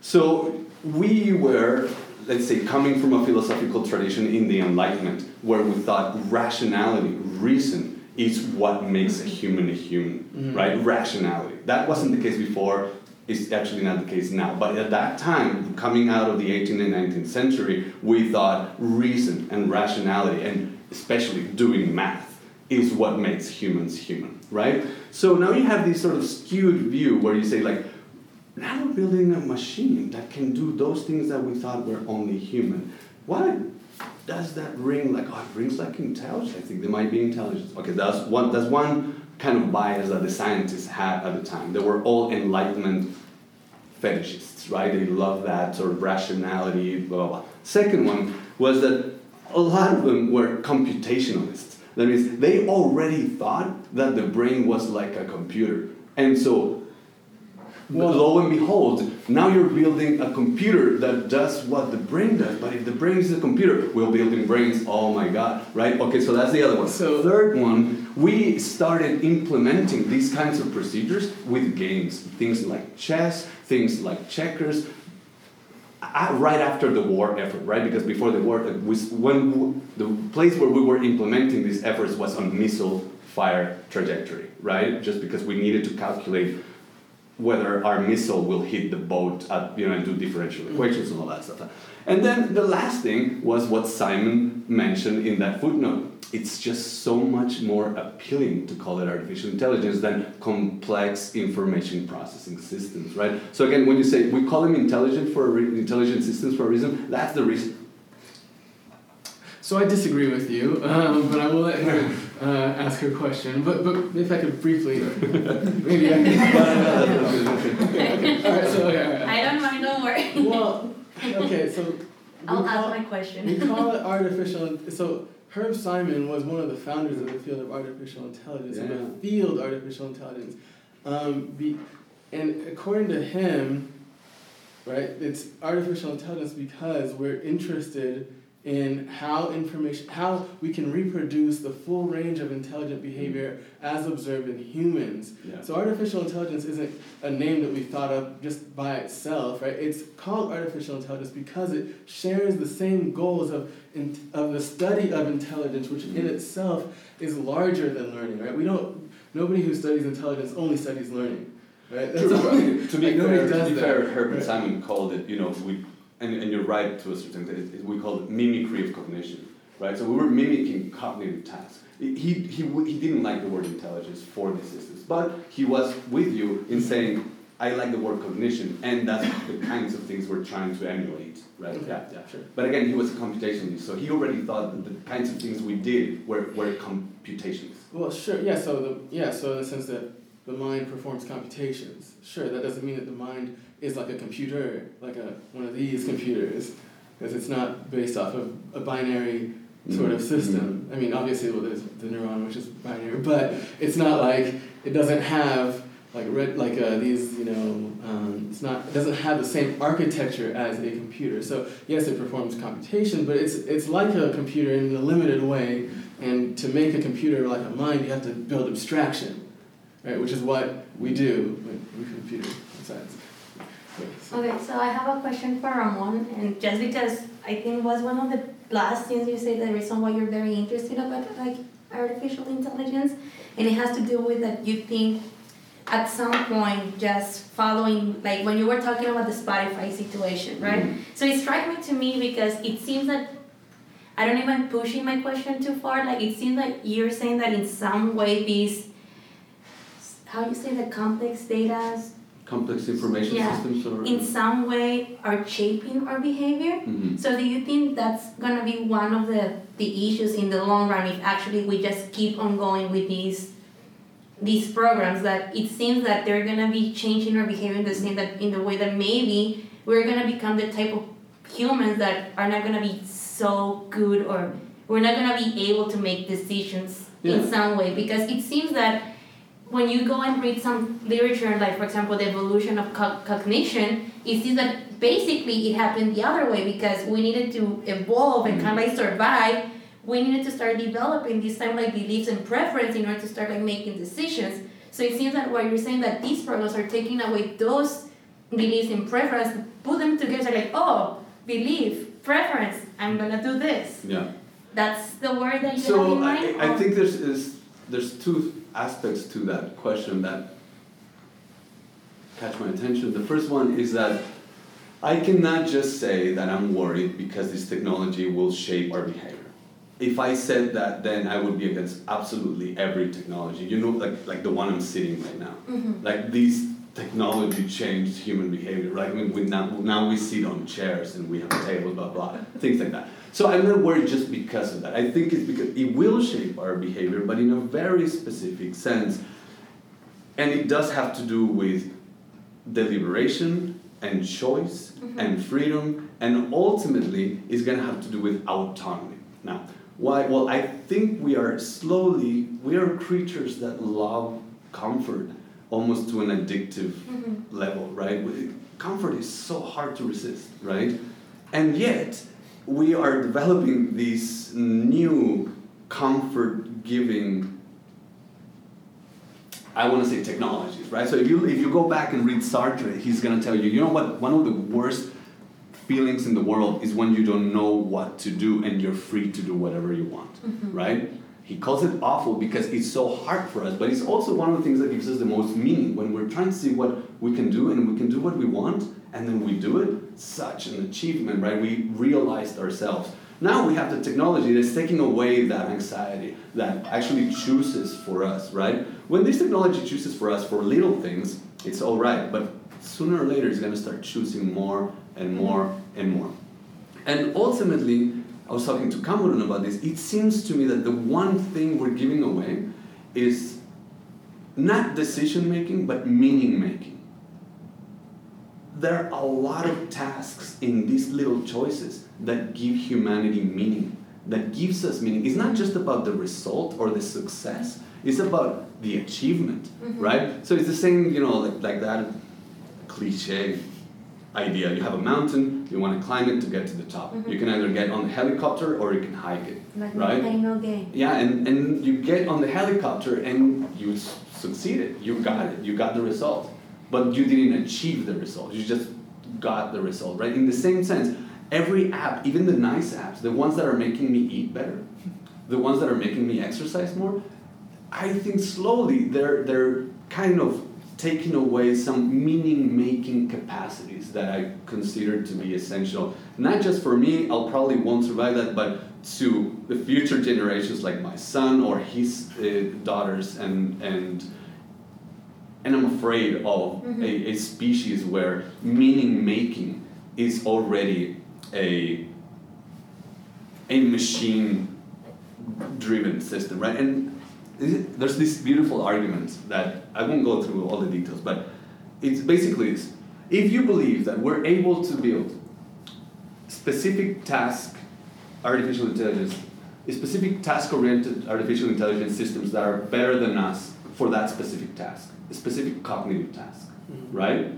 So we were, let's say, coming from a philosophical tradition in the Enlightenment where we thought rationality, reason, is what makes a human a human, Mhm. right? Rationality. That wasn't the case before. It's actually not the case now. But at that time, coming out of the 18th and 19th century, we thought reason and rationality, and especially doing math, is what makes humans human, right? So now you have this sort of skewed view where you say, like, now we're building a machine that can do those things that we thought were only human. Why does that ring like, oh, it rings like intelligence? I think there might be intelligence. Okay, that's one, that's one kind of bias that the scientists had at the time. They were all Enlightenment fetishists, right? They love that sort of rationality, blah, blah, blah. Second one was that a lot of them were computationalists. That means they already thought that the brain was like a computer. And so, Well- lo and behold, now you're building a computer that does what the brain does. But if the brain is a computer, we're building brains, oh my god, right? Okay, so that's the other one. So- third one, we started implementing these kinds of procedures with games. Things like chess, things like checkers, right after the war effort, right? Because before the war, uh, was when w- the place where we were implementing these efforts was on missile fire trajectory, right? Just because we needed to calculate whether our missile will hit the boat, at, you know, and do differential equations and all that stuff. And then the last thing was what Simon mentioned in that footnote. It's just so much more appealing to call it artificial intelligence than complex information processing systems, right? So again, when you say we call them intelligent for re- intelligent systems for a reason, that's the reason. So I disagree with you, um, but I will let uh, ask her question. But but if I could briefly, maybe I can. okay. All right. So okay. All right. I don't mind, don't worry. Well, okay. So I'll call, ask my question. we question. call it artificial. So Herb Simon was one of the founders of the field of artificial intelligence, of Yeah. the field artificial intelligence. Um, be, and according to him, right, it's artificial intelligence because we're interested in how information, how we can reproduce the full range of intelligent behavior as observed in humans. Yeah. So artificial intelligence isn't a name that we thought of just by itself, right? It's called artificial intelligence because it shares the same goals of in, of the study of intelligence, which in itself is larger than learning, right? We don't. Nobody who studies intelligence only studies learning, right? That's True, only- but to be like, fair, to be fair, Herbert Right. Simon called it, you know, we, and, and you're right to a certain extent, it- we call it mimicry of cognition, right? So we were mimicking cognitive tasks. He, he, he, didn't like the word intelligence for these systems, but he was with you in saying, I like the word cognition, and that's the kinds of things we're trying to emulate, right? Yeah, yeah. sure. But again, he was a computationalist, so he already thought that the kinds of things we did were, were computations. Well, sure. Yeah. So the yeah. So in the sense that the mind performs computations. Sure. That doesn't mean that the mind is like a computer, like a one of these computers, because it's not based off of a binary sort of Mhm. system. I mean, obviously, well, there's the neuron, which is binary, but it's not like it doesn't have like red like uh, these you know um, it's not it doesn't have the same architecture as a computer. So yes, it performs computation, but it's it's like a computer in a limited way. And to make a computer like a mind, you have to build abstraction, right? Which is what we do with, with computer science. Okay, so- I have a question for Ramon, and just because I think was one of the last things you said, the reason why you're very interested about like artificial intelligence, and it has to do with that you think at some point just following like when you were talking about the Spotify situation, right? Mm-hmm. So it struck me to me because it seems that I don't even pushing my question too far. Like it seems like you're saying that in some way these how you say the complex data Complex information Yeah. systems or? in some way are shaping our behavior. Mhm. So do you think that's gonna be one of the, the issues in the long run if actually we just keep on going with these these programs that it seems that they're gonna be changing our behavior in the same that in the way that maybe we're gonna become the type of humans that are not gonna be so good or we're not gonna be able to make decisions in some way because it seems that when you go and read some literature, like for example, the evolution of co- cognition, it seems that basically it happened the other way because we needed to evolve and kind of like mm-hmm. survive. We needed to start developing these time like beliefs and preference in order to start like making decisions. So it seems that what you're saying that these programs are taking away those beliefs and preference, put them together like, oh, belief, preference, I'm gonna do this. Yeah. That's the word that you have So in I, mind. I or- think there's is there's two aspects to that question that catch my attention. The first one is that I cannot just say that I'm worried because this technology will shape our behavior. If I said that, then I would be against absolutely every technology. You know, like like the one I'm sitting right now. Mhm. Like these technology changed human behavior, right? I mean, we now, now we sit on chairs and we have tables, blah, blah, things like that. So I'm not worried just because of that. I think it's because it will shape our behavior, but in a very specific sense. And it does have to do with deliberation and choice and freedom, and ultimately it's going to have to do with autonomy. Now, why? Well, I think we are slowly, we are creatures that love comfort almost to an addictive Mhm. level, right? Comfort is so hard to resist, right? And yet, we are developing these new comfort giving I want to say technologies, right? So if you if you go back and read Sartre, he's going to tell you, you know what? One of the worst feelings in the world is when you don't know what to do and you're free to do whatever you want, mm-hmm. right? He calls it awful because it's so hard for us, but it's also one of the things that gives us the most meaning when we're trying to see what we can do and we can do what we want and then we do it. Such an achievement, right? We realized ourselves. Now we have the technology that's taking away that anxiety that actually chooses for us, right? When this technology chooses for us for little things, it's all right, but sooner or later it's going to start choosing more and more and more. And ultimately, I was talking to Cameron about this. It seems to me that the one thing we're giving away is not decision making, but meaning making. There are a lot of tasks in these little choices that give humanity meaning. that gives us meaning It's not just about the result or the success, it's about the achievement, mm-hmm. right? So it's the same, you know, like, like that cliche idea. You have a mountain, you want to climb it to get to the top. Mm-hmm. You can either get on the helicopter or you can hike it, Like right? no pain, no gain. Yeah, and, and you get on the helicopter and you succeeded. You got it. You got the result. But you didn't achieve the result. You just got the result, right? In the same sense, every app, even the nice apps, the ones that are making me eat better, the ones that are making me exercise more, I think slowly they're they're kind of taking away some meaning making capacities that I consider to be essential. Not just for me, I'll probably won't survive that, but to the future generations like my son or his uh, daughters and and and I'm afraid of a, mm-hmm. a species where meaning making is already a a machine driven system, right? And there's this beautiful argument that I won't go through all the details, but it's basically this. If you believe that we're able to build specific task artificial intelligence, specific task oriented artificial intelligence systems that are better than us for that specific task, specific cognitive task, right?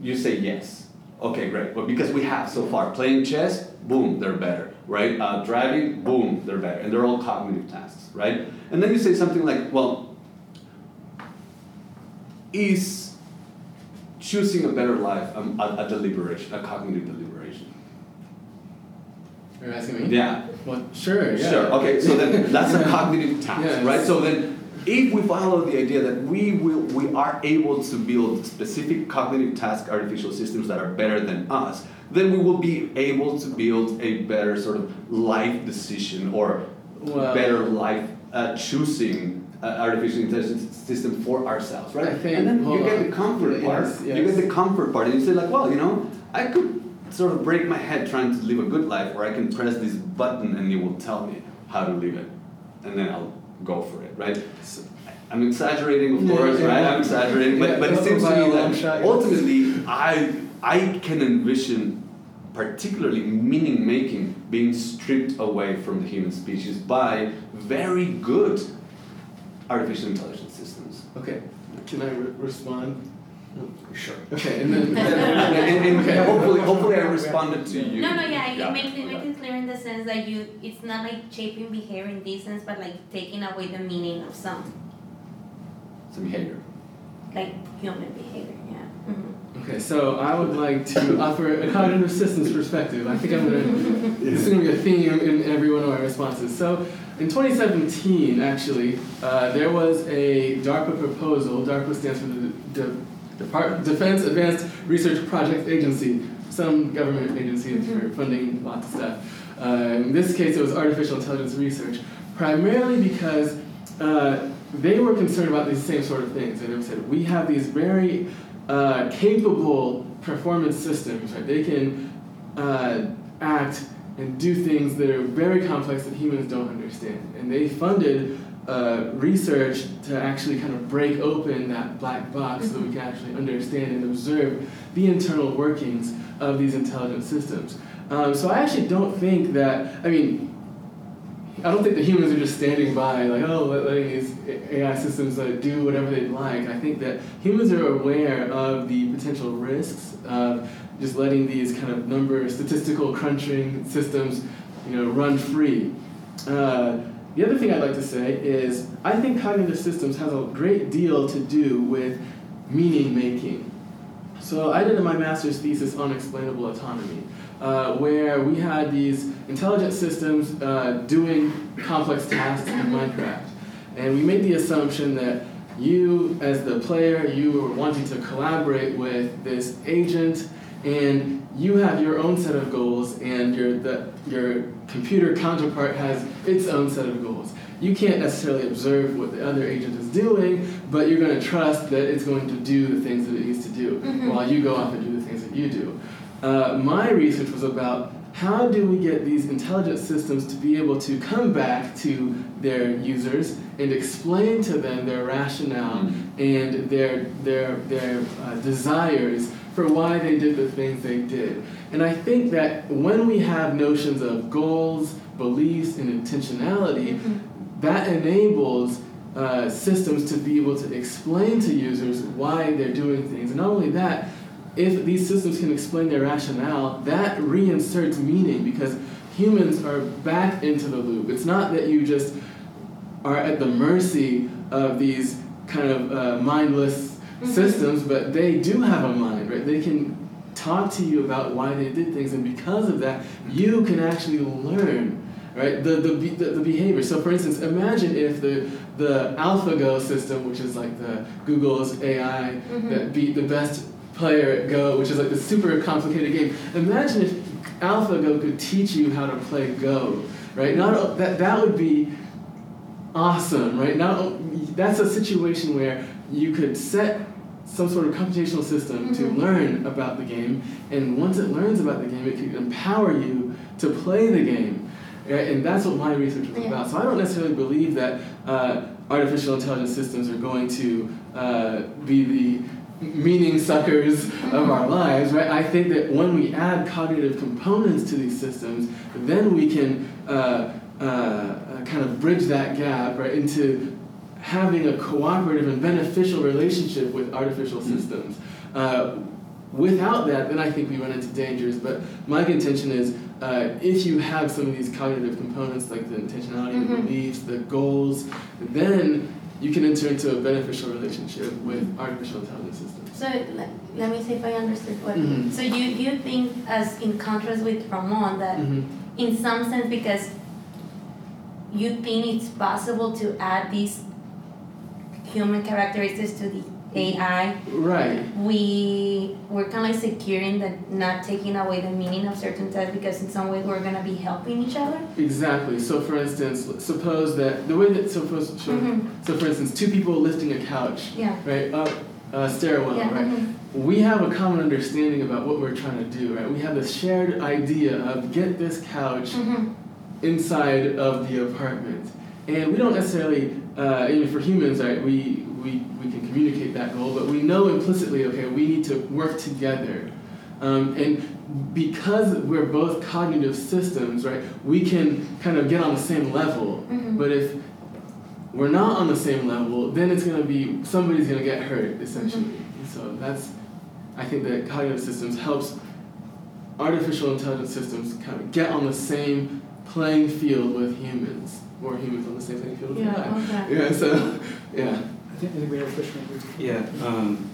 You say yes. Okay, great. But because we have so far playing chess, boom, they're better, right? Uh, driving, boom, they're better, and they're all cognitive tasks, right? And then you say something like, well, is choosing a better life um, a, a deliberation, a cognitive deliberation? You're asking me? Yeah. Well, sure. Yeah. Sure. Okay. So then that's a cognitive task, Yes. right? So then, if we follow the idea that we will, we are able to build specific cognitive task artificial systems that are better than us, then we will be able to build a better sort of life decision or Well- better life uh, choosing. Uh, artificial intelligence system for ourselves, right? And then you get on. the comfort part. Yes, You get the comfort part, and you say like, well, you know, I could sort of break my head trying to live a good life, or I can press this button and it will tell me how to live it, and then I'll go for it, right? So, I'm exaggerating, of Yeah, course, yeah. right? I'm exaggerating, but, Yeah, but it seems to me that shot, ultimately I I can envision particularly meaning making being stripped away from the human species by very good artificial intelligence systems. Okay. Can I re- respond? Sure. Okay, and then. and, and, and Okay. hopefully, hopefully I responded to you. No, no, yeah, you Yeah. make it make it clear in the sense that you it's not like shaping behavior in this sense, but like taking away the meaning of some Some behavior. like human behavior. Yeah. hmm Okay, so I would like to offer a cognitive systems perspective. I think I'm gonna. This is gonna be a theme in every one of my responses. So, in 2017, actually, uh, there was a DARPA proposal. DARPA stands for the De- Depart- Defense Advanced Research Project Agency, some government agency for funding lots of stuff. Uh, in this case, it was artificial intelligence research, primarily because uh, they were concerned about these same sort of things. And they said, we have these very uh, capable performance systems, right? They can uh, act and do things that are very complex that humans don't understand. And they funded uh, research to actually kind of break open that black box so that we can actually understand and observe the internal workings of these intelligent systems. Um, so I actually don't think that, I mean, I don't think that humans are just standing by, like, oh, let- letting these AI systems uh, do whatever they'd like. I think that humans are aware of the potential risks of just letting these kind of number statistical crunching systems, you know, run free. Uh, the other thing I'd like to say is I think cognitive systems has a great deal to do with meaning making. So I did my master's thesis on explainable autonomy, uh, where we had these intelligent systems uh, doing complex tasks in Minecraft, and we made the assumption that you, as the player, you were wanting to collaborate with this agent, and you have your own set of goals, and your the, your computer counterpart has its own set of goals. You can't necessarily observe what the other agent is doing, but you're going to trust that it's going to do the things that it needs to do, while you go off and do the things that you do. Uh, my research was about how do we get these intelligent systems to be able to come back to their users and explain to them their rationale and their their their uh, desires for why they did the things they did. And I think that when we have notions of goals, beliefs, and intentionality, that enables uh, systems to be able to explain to users why they're doing things. And not only that, if these systems can explain their rationale, that reinserts meaning because humans are back into the loop. It's not that you just are at the mercy of these kind of uh, mindless Mhm. systems, but they do have a mind, right? They can talk to you about why they did things, and because of that, you can actually learn, right? The the, the, the behavior. So, for instance, imagine if the the AlphaGo system, which is like the Google's AI Mhm. that beat the best player at Go, which is like the super complicated game. Imagine if AlphaGo could teach you how to play Go, right? Not that that would be awesome, right? Now that's a situation where you could set some sort of computational system to Mhm. learn about the game, and once it learns about the game, it can empower you to play the game. Right? And that's what my research was Yeah. about. So I don't necessarily believe that uh, artificial intelligence systems are going to uh, be the meaning suckers of our lives, right? I think that when we add cognitive components to these systems, then we can uh, uh, uh, kind of bridge that gap, right, into having a cooperative and beneficial relationship with artificial systems. Uh, without that, then I think we run into dangers. But my contention is uh, if you have some of these cognitive components like the intentionality, the Mhm. beliefs, the goals, then you can enter into a beneficial relationship with artificial intelligence systems. So let, let me see if I understood what. Mhm. So you you think as in contrast with Ramon that Mhm. in some sense because you think it's possible to add these human characteristics to the AI, Right. we we're kind of like securing that not taking away the meaning of certain tests because in some way we're gonna be helping each other. Exactly. So, for instance, suppose that the way that suppose so, Mhm. so for instance, two people lifting a couch, Yeah. right, up a stairwell, yeah. right. mhm. We have a common understanding about what we're trying to do, right? We have this shared idea of get this couch Mhm. inside of the apartment, and we don't necessarily, uh, even for humans, right? We we we can communicate that goal, but we know implicitly, okay, we need to work together, um, and because we're both cognitive systems, right? We can kind of get on the same level, Mhm. but if we're not on the same level, then it's gonna be somebody's gonna get hurt essentially. And so that's I think that cognitive systems helps artificial intelligence systems kind of get on the same playing field with humans, or humans on the same playing field with Yeah. AI. Okay. Yeah. So yeah. I think, I think we have a question over here. Yeah, um,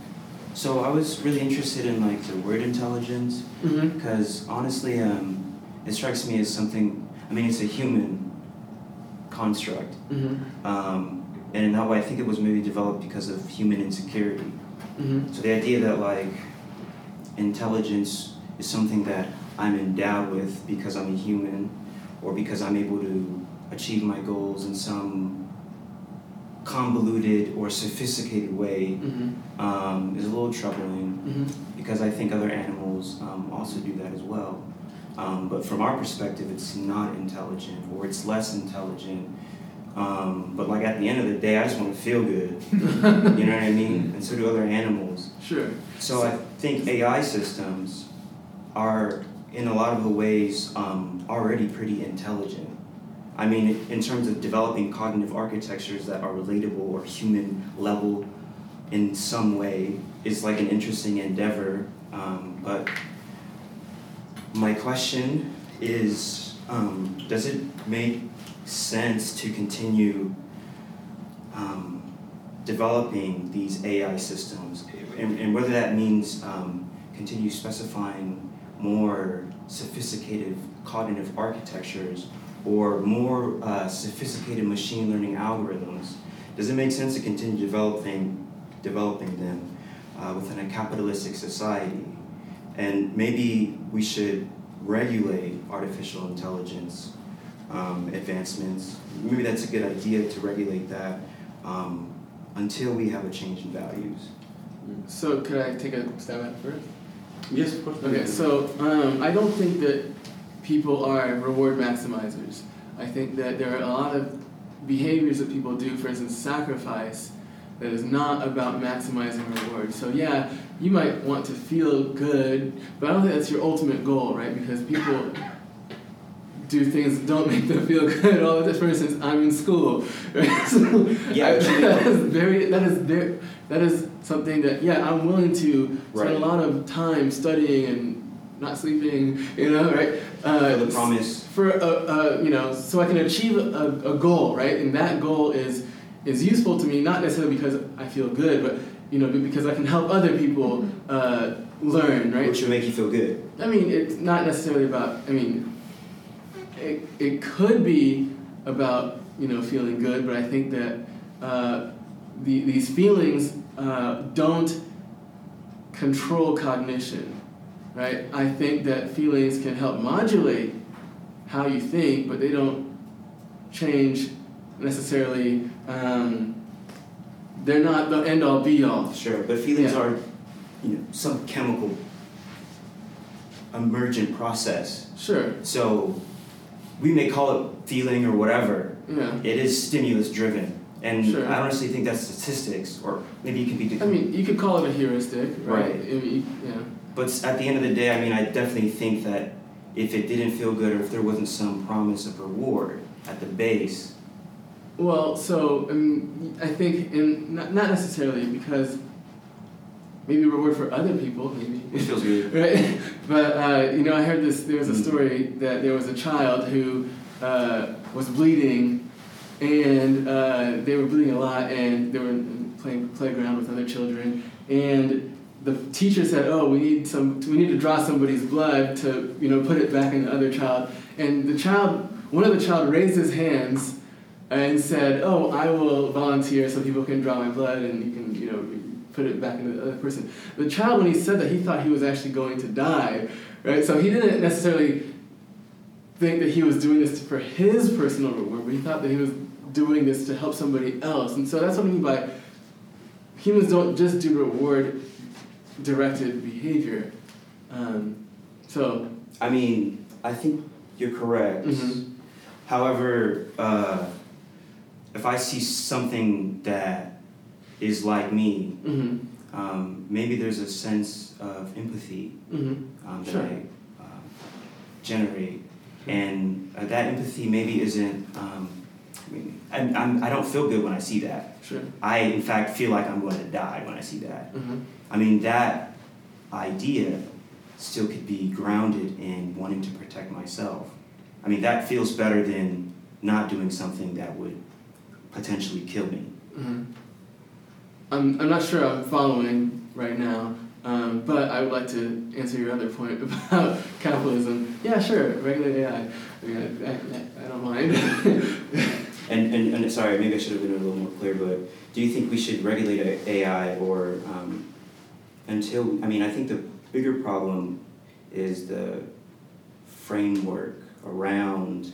so I was really interested in like the word intelligence Mm-hmm. because honestly, um, it strikes me as something. I mean, it's a human construct, Mm-hmm. um, and in that way, I think it was maybe developed because of human insecurity. Mm-hmm. So the idea that like intelligence is something that I'm endowed with because I'm a human, or because I'm able to achieve my goals in some convoluted or sophisticated way Mm-hmm. um, is a little troubling Mm-hmm. because I think other animals um, also do that as well. Um, but from our perspective, it's not intelligent or it's less intelligent. Um, but like at the end of the day, I just want to feel good. you know what I mean? And so do other animals. Sure. So I think AI systems are, in a lot of the ways, um, already pretty intelligent. I mean, in terms of developing cognitive architectures that are relatable or human level in some way, is like an interesting endeavor. Um, but my question is um, does it make sense to continue um, developing these AI systems, and, and whether that means um, continue specifying more sophisticated cognitive architectures or more uh, sophisticated machine learning algorithms. Does it make sense to continue developing developing them uh, within a capitalistic society? And maybe we should regulate artificial intelligence um, advancements. Maybe that's a good idea to regulate that um, until we have a change in values. So could I take a stab at it first? Yes, of course. Okay, so um, I don't think that people are reward maximizers. I think that there are a lot of behaviors that people do, for instance, sacrifice, that is not about maximizing reward. So yeah, you might want to feel good, but I don't think that's your ultimate goal, right? Because people do things that don't make them feel good all the time. For instance, I'm in school. Right? So Yeah, I- that is very that is very that is something that yeah, I'm willing to spend a lot of time studying and not sleeping, you know, right? Uh, For the promise. for a, a you know so I can achieve a, a goal right and that goal is is useful to me not necessarily because I feel good but you know because I can help other people uh, learn right Which will make you feel good. I mean it's not necessarily about I mean it, it could be about you know feeling good but I think that uh, the, these feelings uh, don't control cognition right I think that feelings can help modulate how you think, but they don't change necessarily. Um, they're not the end all be all. Sure, but feelings Yeah. are, you know, some chemical emergent process. Sure. So we may call it feeling or whatever. Yeah. It is stimulus driven. And Sure. I honestly think that's statistics, or maybe it could be. I mean, you could call it a heuristic, right? Right. I mean, yeah. But at the end of the day, I mean, I definitely think that if it didn't feel good or if there wasn't some promise of reward at the base, Well, so um, I think in not, not necessarily because maybe reward for other people, maybe. it feels good. right? But uh, you know, I heard this. There was a Mm. story that there was a child who uh, was bleeding, and uh, they were bleeding a lot, and they were playing playground with other children, and the teacher said, "Oh, we need some. We need to draw somebody's blood to you know put it back in the other child." And the child, one of the child, raised his hands and said, "Oh, I will volunteer so people can draw my blood, and you can you know put it back into the other person." The child, when he said that, he thought he was actually going to die, right? So he didn't necessarily think that he was doing this for his personal reward, but he thought that he was doing this to help somebody else. And so that's what I mean by humans don't just do reward directed behavior. Um, so, I mean, I think you're correct. Mhm. However, uh, if I see something that is like me, hmm um, maybe there's a sense of empathy hmm um, that Sure. I um, generate, and uh, that empathy maybe isn't. Um, I mean, I'm, I'm, I don't feel good when I see that. sure. I, in fact, feel like I'm going to die when I see that. I mean, that idea still could be grounded in wanting to protect myself. I mean, that feels better than not doing something that would potentially kill me. hmm I'm, I'm not sure I'm following right now, um, but I would like to answer your other point about capitalism. Yeah, sure, regulate AI. I mean, I, I, I don't mind. And, and, and sorry, maybe I should have been a little more clear, but do you think we should regulate AI or um, until, I mean, I think the bigger problem is the framework around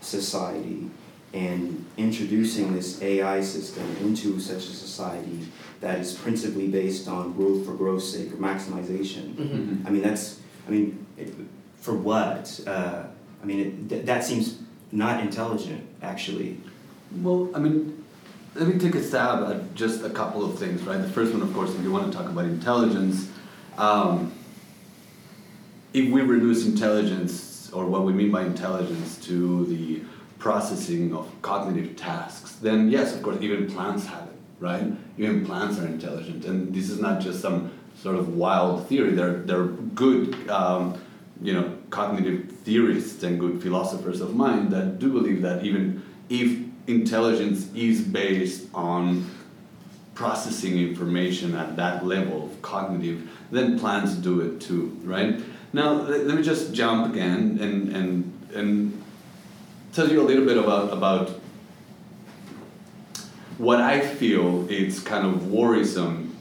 society and introducing this AI system into such a society that is principally based on growth for growth's sake or maximization. Mhm. I mean, that's, I mean, it, for what? Uh, I mean, it, th- that seems not intelligent, actually. Well, I mean, let me take a stab at just a couple of things, right? The first one, of course, if you want to talk about intelligence, um, if we reduce intelligence, or what we mean by intelligence, to the processing of cognitive tasks, then yes, of course, even plants have it, right? Even plants are intelligent, and this is not just some sort of wild theory. They're they're good, um, you know, cognitive theorists and good philosophers of mind that do believe that even if intelligence is based on processing information at that level of cognitive, then plants do it too, right? Now, let, let me just jump again and, and, and tell you a little bit about, about what I feel is kind of worrisome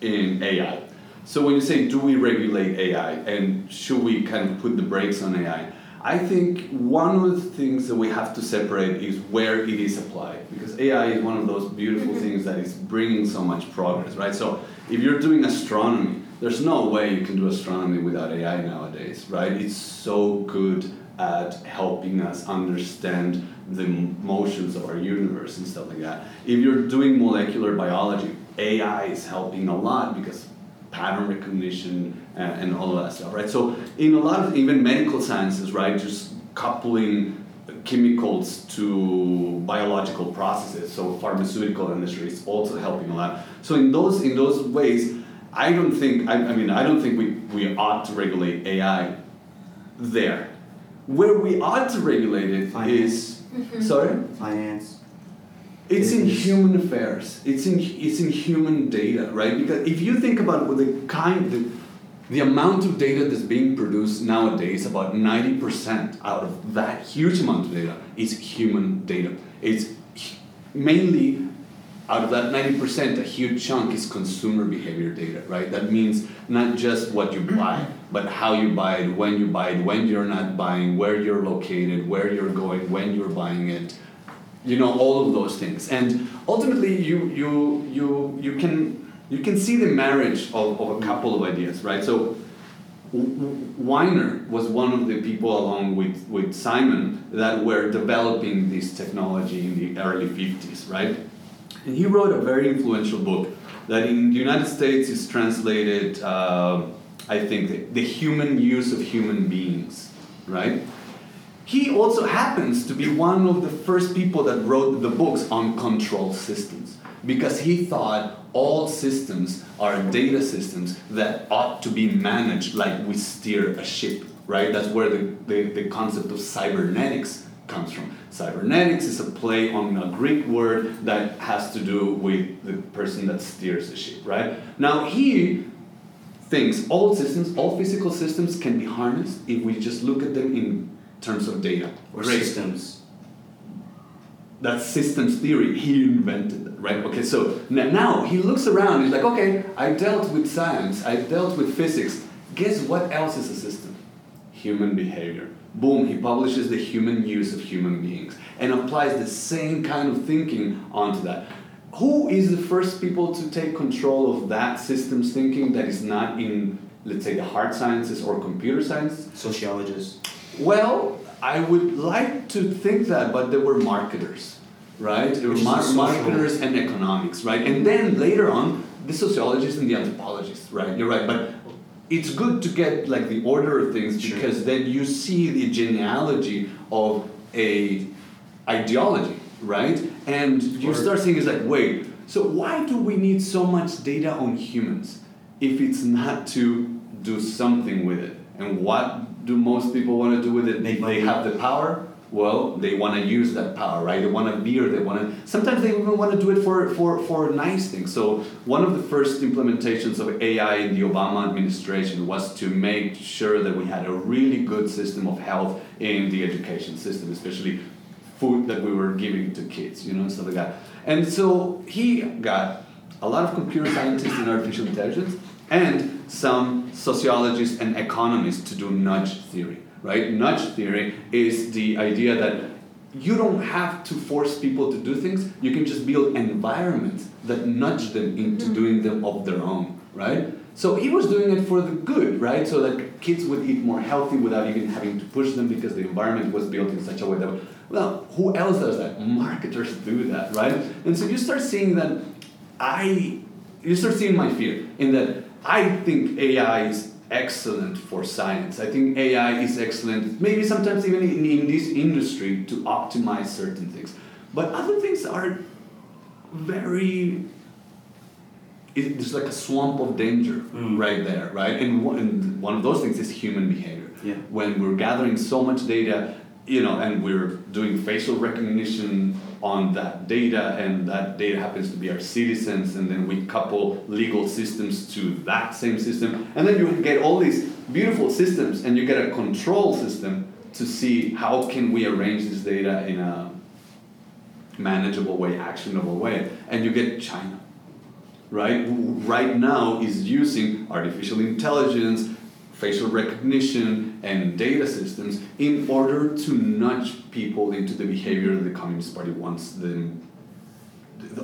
in AI. So when you say, do we regulate AI and should we kind of put the brakes on AI? I think one of the things that we have to separate is where it is applied because AI is one of those beautiful mm-hmm. things that is bringing so much progress, right? So if you're doing astronomy, there's no way you can do astronomy without AI nowadays, right? It's so good at helping us understand the motions of our universe and stuff like that. If you're doing molecular biology, AI is helping a lot because pattern recognition and, and all of that stuff, right? So in a lot of even medical sciences, right, just coupling chemicals to biological processes. So pharmaceutical industry is also helping a lot. So in those in those ways, I don't think I, I mean I don't think we, we ought to regulate AI there. Where we ought to regulate it is Finance. sorry? Finance. It's in human affairs. It's in it's in human data, right? Because if you think about the kind the, the amount of data that's being produced nowadays, about ninety percent out of that huge amount of data is human data. It's mainly out of that ninety percent, a huge chunk is consumer behavior data, right? That means not just what you buy, but how you buy it, when you buy it, when you're not buying, where you're located, where you're going, when you're buying it you know all of those things and ultimately you you you you can you can see the marriage of, of a couple of ideas right? So Wiener was one of the people along with, with Simon that were developing this technology in the early 50s right? And he wrote a very influential book that in the United States is translated uh, I think the, the human use of human beings right? He also happens to be one of the first people that wrote the books on control systems because he thought all systems are data systems that ought to be managed like we steer a ship, right? That's where the, the, the concept of cybernetics comes from. Cybernetics is a play on a Greek word that has to do with the person that steers the ship, right? Now, he thinks all systems, all physical systems can be harnessed if we just look at them in terms of data. Or Great. systems. That's systems theory. He invented right? Okay, so now he looks around. He's like, okay, I dealt with science. I dealt with physics. Guess what else is a system? Human behavior. Boom, he publishes the human use of human beings and applies the same kind of thinking onto that. Who is the first people to take control of that systems thinking that is not in, let's say, the hard sciences or computer science? Sociologists. Well, I would like to think that, but there were marketers, right? There were Which mar- a marketers and economics, right? And then later on, the sociologists and the anthropologists, right? You're right, but it's good to get like the order of things Sure. because then you see the genealogy of a ideology, right? And you Or- start seeing is like, wait, so why do we need so much data on humans if it's not to do something with it? And what do most people want to do with it? Make they have the power. Well, they want to use that power, right? They want to veer. They want to. Sometimes they even want to do it for, for, for nice things. So one of the first implementations of AI in the Obama administration was to make sure that we had a really good system of health in the education system, especially food that we were giving to kids, you know, and stuff like that. And so he got a lot of computer scientists in artificial intelligence and some sociologists and economists to do nudge theory, right? Nudge theory is the idea that you don't have to force people to do things. You can just build environments that nudge them into mm-hmm. doing them of their own, right? So he was doing it for the good, right? So that kids would eat more healthy without even having to push them because the environment was built in such a way that, well, who else does that? Marketers do that, right? And so you start seeing that I, you start seeing my fear in that I think AI is excellent for science. I think AI is excellent, maybe sometimes even in, in this industry to optimize certain things. But other things are very it, there's like a swamp of danger Mm. right there, right? And one, and one of those things is human behavior. Yeah. When we're gathering so much data, you know, and we're doing facial recognition on that data, and that data happens to be our citizens, and then we couple legal systems to that same system, and then you get all these beautiful systems, and you get a control system to see how can we arrange this data in a manageable way, actionable way, and you get China right, who right now is using artificial intelligence, facial recognition, and data systems in order to nudge people into the behavior that the Communist Party wants them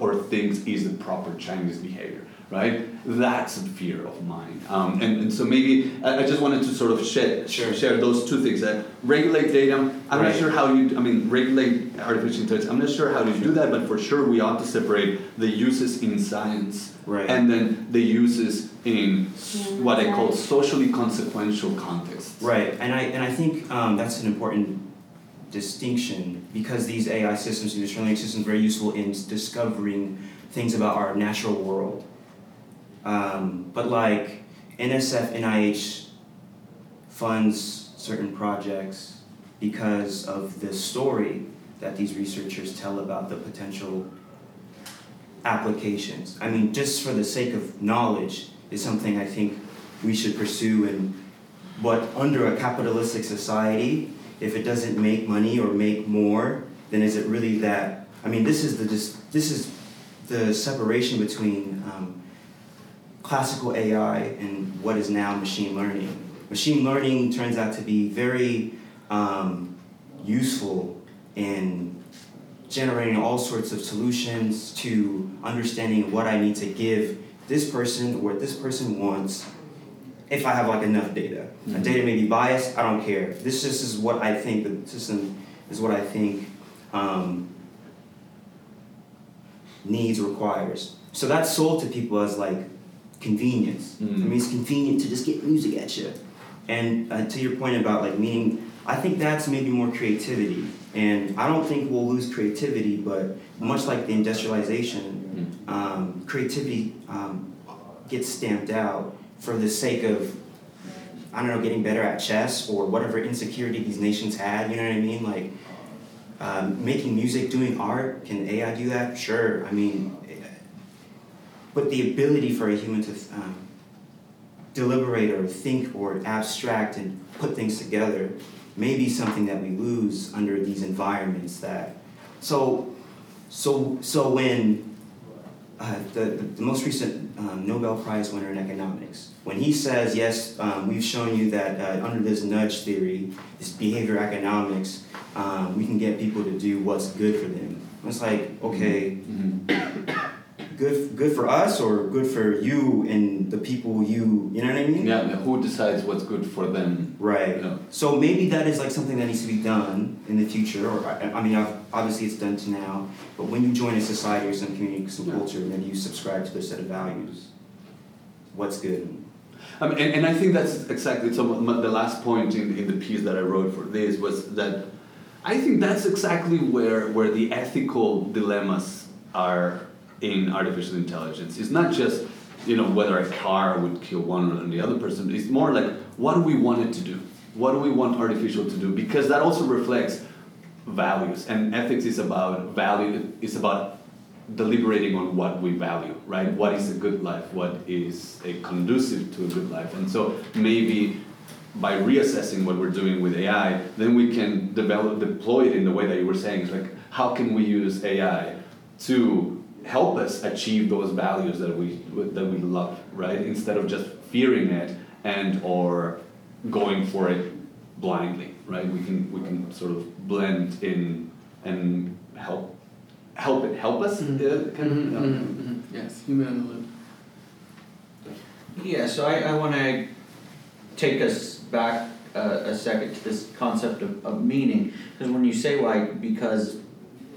or thinks is the proper Chinese behavior, right? That's a fear of mine. Um, and, and so maybe I, I just wanted to sort of share, Sure. share those two things that regulate data. I'm not sure how you, I mean, regulate artificial intelligence. I'm not sure how to do that, but for sure we ought to separate the uses in science Right. and then the uses in Yeah, what I call socially consequential contexts. Right, and I and I think um, that's an important distinction because these AI systems, these machine learning systems, are very useful in discovering things about our natural world. Um, but like NSF, NIH funds certain projects because of the story that these researchers tell about the potential applications. I mean, just for the sake of knowledge is something I think we should pursue and but under a capitalistic society, if it doesn't make money or make more, then is it really that? I mean, this is the this is the separation between um, classical AI and what is now machine learning. Machine learning turns out to be very um, useful in generating all sorts of solutions to understanding what I need to give this person what this person wants if I have like enough data. Mhm. data may be biased, I don't care. This just is what I think, the system is what I think um, needs, requires. So that's sold to people as like convenience. I Mm. mean, it's convenient to just get music at you. And uh, to your point about like meaning, I think that's maybe more creativity. And I don't think we'll lose creativity, but much like the industrialization, um, creativity um, gets stamped out for the sake of, I don't know, getting better at chess or whatever insecurity these nations had. You know what I mean? Like um, making music, doing art. Can AI do that? Sure. I mean, eh, but the ability for a human to um, deliberate or think or abstract and put things together may be something that we lose under these environments that so so so when uh, the, the, the most recent um, Nobel Prize winner in economics, when he says, yes, um, we've shown you that uh, under this nudge theory, this behavior economics, um, we can get people to do what's good for them. It's like, okay, Mhm. Good, good for us or good for you and the people you, you know what I mean? Yeah, who decides what's good for them? Right. Yeah. So maybe that is like something that needs to be done in the future, or I, I mean, ob- obviously it's done to now. But when you join a society or some community, some Yeah. culture, maybe you subscribe to their set of values. What's good? Um, and, and I think that's exactly so. The last point in, in the piece that I wrote for this was that I think that's exactly where where the ethical dilemmas are in artificial intelligence. It's not just you know whether a car would kill one or the other person. It's more like what do we want it to do? What do we want artificial to do? Because that also reflects values, and ethics is about value. It's about deliberating on what we value, right? What is a good life? What is a conducive to a good life? And so maybe by reassessing what we're doing with AI, then we can develop, deploy it in the way that you were saying. It's like, how can we use AI to help us achieve those values that we that we love, right? Instead of just fearing it and or going for it blindly, right? We can we can sort of blend in and help help it help us. Mhm. uh, kind of, Mhm, yeah. mhm, mhm. Yes, human in the loop. Yeah, so I, I want to take us back a, a second to this concept of, of meaning. Because when you say, like, because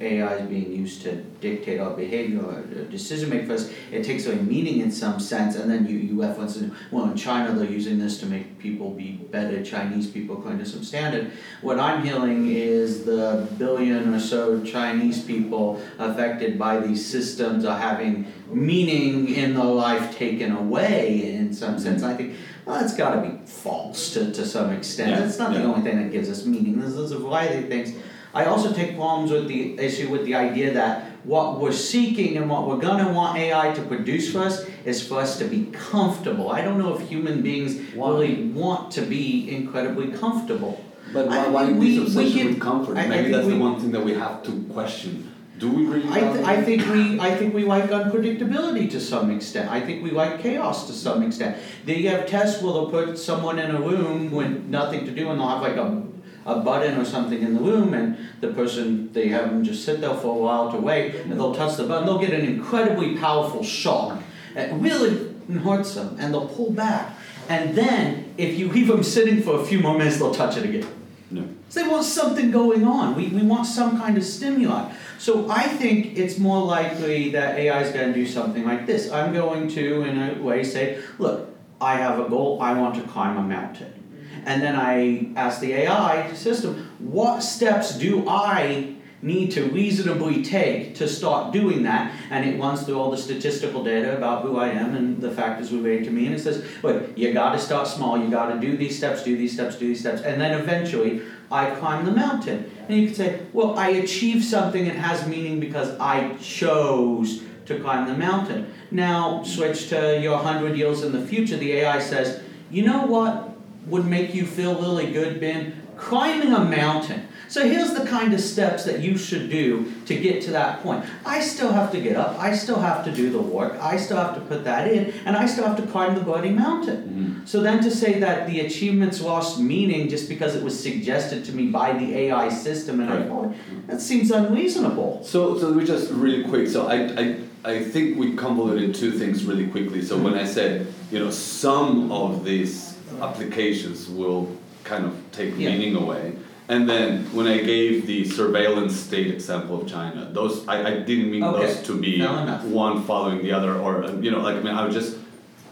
AI is being used to dictate our behavior or uh, decision making for us, it takes away meaning in some sense. And then you, you reference, well, in China, they're using this to make people be better, Chinese people according to some standard. What I'm hearing is the billion or so Chinese people affected by these systems are having meaning in their life taken away in some sense. Mm-hmm. I think, well, that's got to be false to, to some extent. Yeah, That's not the only thing that gives us meaning. There's, there's a variety of things. I also take problems with the issue with the idea that what we're seeking and what we're going to want AI to produce for us is for us to be comfortable. I don't know if human beings Why? really want to be incredibly comfortable. But I why, why this we- we obsession can- with comfort? I- I Maybe think that's the one thing that we have to question. Do we really I, th- I think we I think we like unpredictability to some extent. I think we like chaos to some extent. They have tests where they'll put someone in a room with nothing to do and they'll have like a a button or something in the room and the person they have them just sit there for a while to wait and they'll touch the button, they'll get an incredibly powerful shock. it really hurts them, and they'll pull back. And then, if you leave them sitting for a few more minutes, they'll touch it again. No. So they want something going on. We, we want some kind of stimuli. So I think it's more likely that AI is going to do something like this. I'm going to, in a way, say, look, I have a goal. I want to climb a mountain. And then I ask the AI system, what steps do I need to reasonably take to start doing that? And it runs through all the statistical data about who I am and the factors related to me. And it says, look, you got to start small. You got to do these steps, do these steps, do these steps. And then eventually, I climb the mountain. And you could say, well, I achieved something that has meaning because I chose to climb the mountain. Now, switch to your 100 years in the future, the AI says, you know what would make you feel really good, Ben? Climbing a mountain. So here's the kind of steps that you should do to get to that point. I still have to get up, I still have to do the work, I still have to put that in, and I still have to climb the bloody mountain. Mm-hmm. So then to say that the achievements lost meaning just because it was suggested to me by the AI system and I Right. followed, that seems unreasonable. So, so we just really quick. So I, I, I think we convoluted two things really quickly. So mm-hmm. when I said, you know, some of these applications will kind of take Yeah. meaning away, and then when I gave the surveillance state example of China, those I, I didn't mean Okay. those to be one following the other, or uh, you know, like I mean, I was just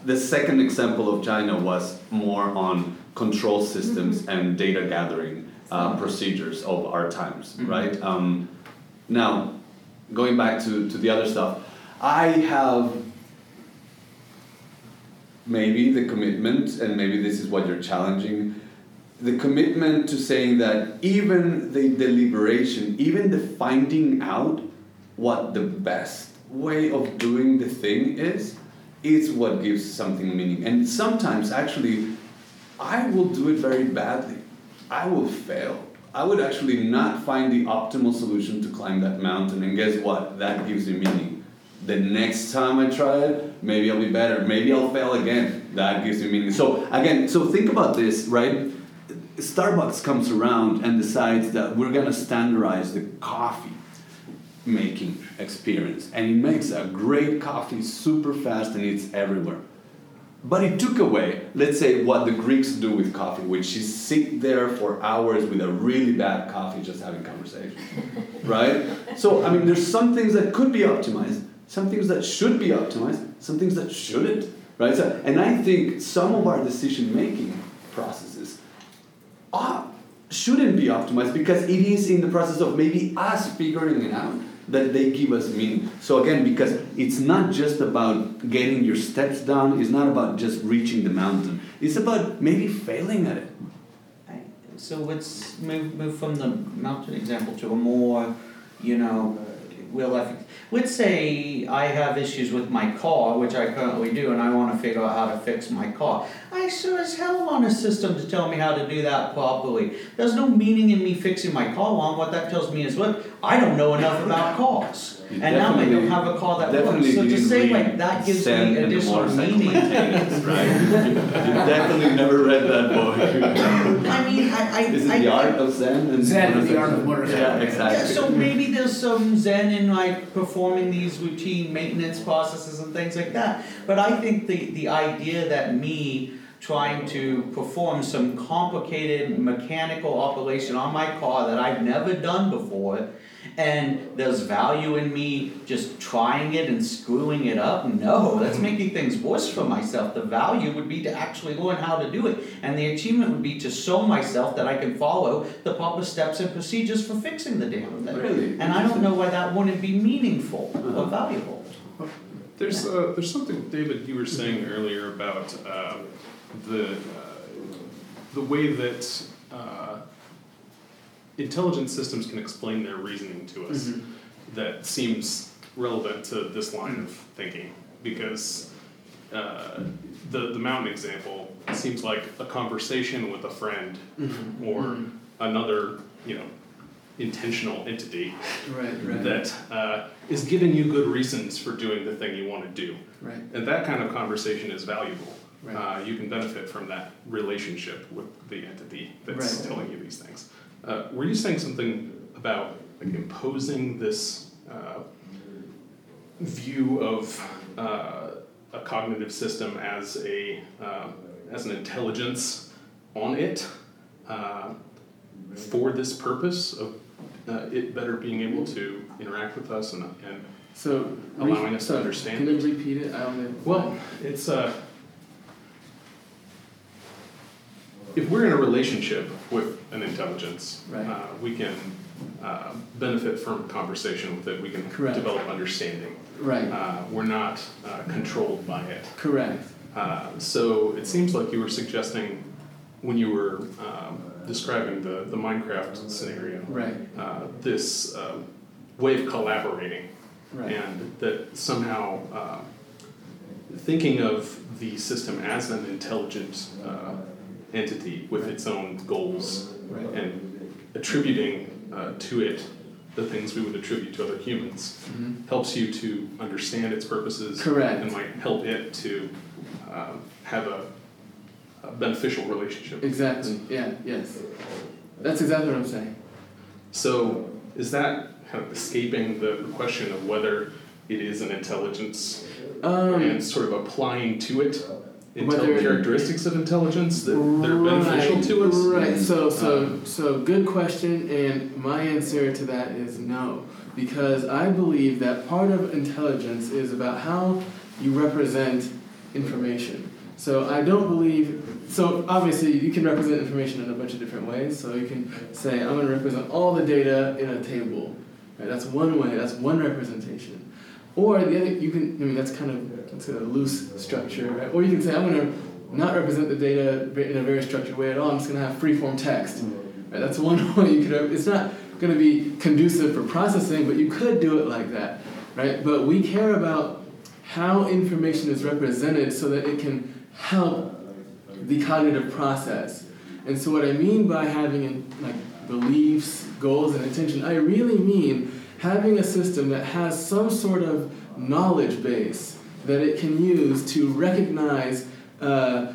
the second example of China was more on control systems and data gathering uh, procedures of our times, Mhm. right? Um, now, going back to, to the other stuff, I have maybe the commitment, and maybe this is what you're challenging, the commitment to saying that even the deliberation, even the finding out what the best way of doing the thing is, is what gives something meaning. And sometimes, actually, I will do it very badly. I will fail. I would actually not find the optimal solution to climb that mountain, and guess what? That gives me meaning. The next time I try it, maybe I'll be better. Maybe I'll fail again. That gives me meaning. So again, so think about this, right? Starbucks comes around and decides that we're gonna standardize the coffee making experience, and it makes a great coffee super fast and it's everywhere. But it took away, let's say, what the Greeks do with coffee, which is sit there for hours with a really bad coffee just having conversation. right? So, I mean, there's some things that could be optimized, some things that should be optimized, some things that shouldn't. Right? So, and I think some of our decision making processes are, shouldn't be optimized because it is in the process of maybe us figuring it out that they give us meaning. So again, because it's not just about getting your steps down, it's not about just reaching the mountain. It's about maybe failing at it. So let's move, move from the mountain example to a more, you know, real life. Let's say I have issues with my car, which I currently do, and I want to figure out how to fix my car. I sure as hell want a system to tell me how to do that properly. There's no meaning in me fixing my car wrong. What that tells me is, look, I don't know enough about cars. You And now I don't have a car that works. So to didn't say like that gives me and the additional Motorcycle meaning. Right? you definitely never read that book. I mean, I, I, Is it I the art of Zen? And Zen and the Art of Motorcycle. Yeah, Yeah, exactly. so maybe there's some zen in like performing these routine maintenance processes and things like that. But I think the, the idea that me trying to perform some complicated mechanical operation on my car that I've never done before, and there's value in me just trying it and screwing it up, no, that's making things worse for myself. The value would be to actually learn how to do it, and the achievement would be to show myself that I can follow the proper steps and procedures for fixing the damn thing. Really? And I don't know why that wouldn't be meaningful Uh-huh. or valuable. There's uh, there's something, David, you were saying earlier about uh, the uh, the way that uh, intelligent systems can explain their reasoning to us Mm-hmm. that seems relevant to this line of thinking because uh, the the mountain example seems like a conversation with a friend Mm-hmm. or another you know intentional entity Right, right, that uh, is giving you good reasons for doing the thing you want to do. right, And that kind of conversation is valuable. Right. Uh, you can benefit from that relationship with the entity that's Right. telling you these things. Uh, were you saying something about like, imposing this uh, view of uh, a cognitive system as a um, as an intelligence on it uh, for this purpose of uh, it better being able to interact with us and, and So re- Allowing us to understand Can you repeat it? I don't know. well, it's uh, if we're in a relationship with an intelligence, Right. uh, we can uh, benefit from conversation with it. We can Correct. develop understanding. right. Uh, we're not uh, controlled by it. Correct. Uh, so it seems like you were suggesting when you were um, describing the, the Minecraft scenario, Right. uh, this um, way of collaborating, Right. and that somehow uh, thinking of the system as an intelligent uh, entity with its own goals Right. and attributing uh, to it the things we would attribute to other humans Mhm. helps you to understand its purposes Correct. and might help it to um, have a, a beneficial relationship. Exactly. Yeah. Yes. That's exactly what I'm saying. So is that kind of escaping the question of whether it is an intelligence Um, and sort of applying to it Whether- characteristics of intelligence that they're beneficial Right, to us? Right. So so Um, so good question, and my answer to that is no, because I believe that part of intelligence is about how you represent information. So I don't believe. So obviously you can represent information in a bunch of different ways. So you can say I'm going to represent all the data in a table. Right. That's one way. That's one representation. Or the other, you can. I mean, that's kind of that's a loose structure, right? Or you can say I'm going to not represent the data in a very structured way at all. I'm just going to have free-form text. Right? That's one way you could. It's not going to be conducive for processing, but you could do it like that, right? But we care about how information is represented so that it can help the cognitive process. And so, what I mean by having like beliefs, goals, and intention, I really mean having a system that has some sort of knowledge base that it can use to recognize uh,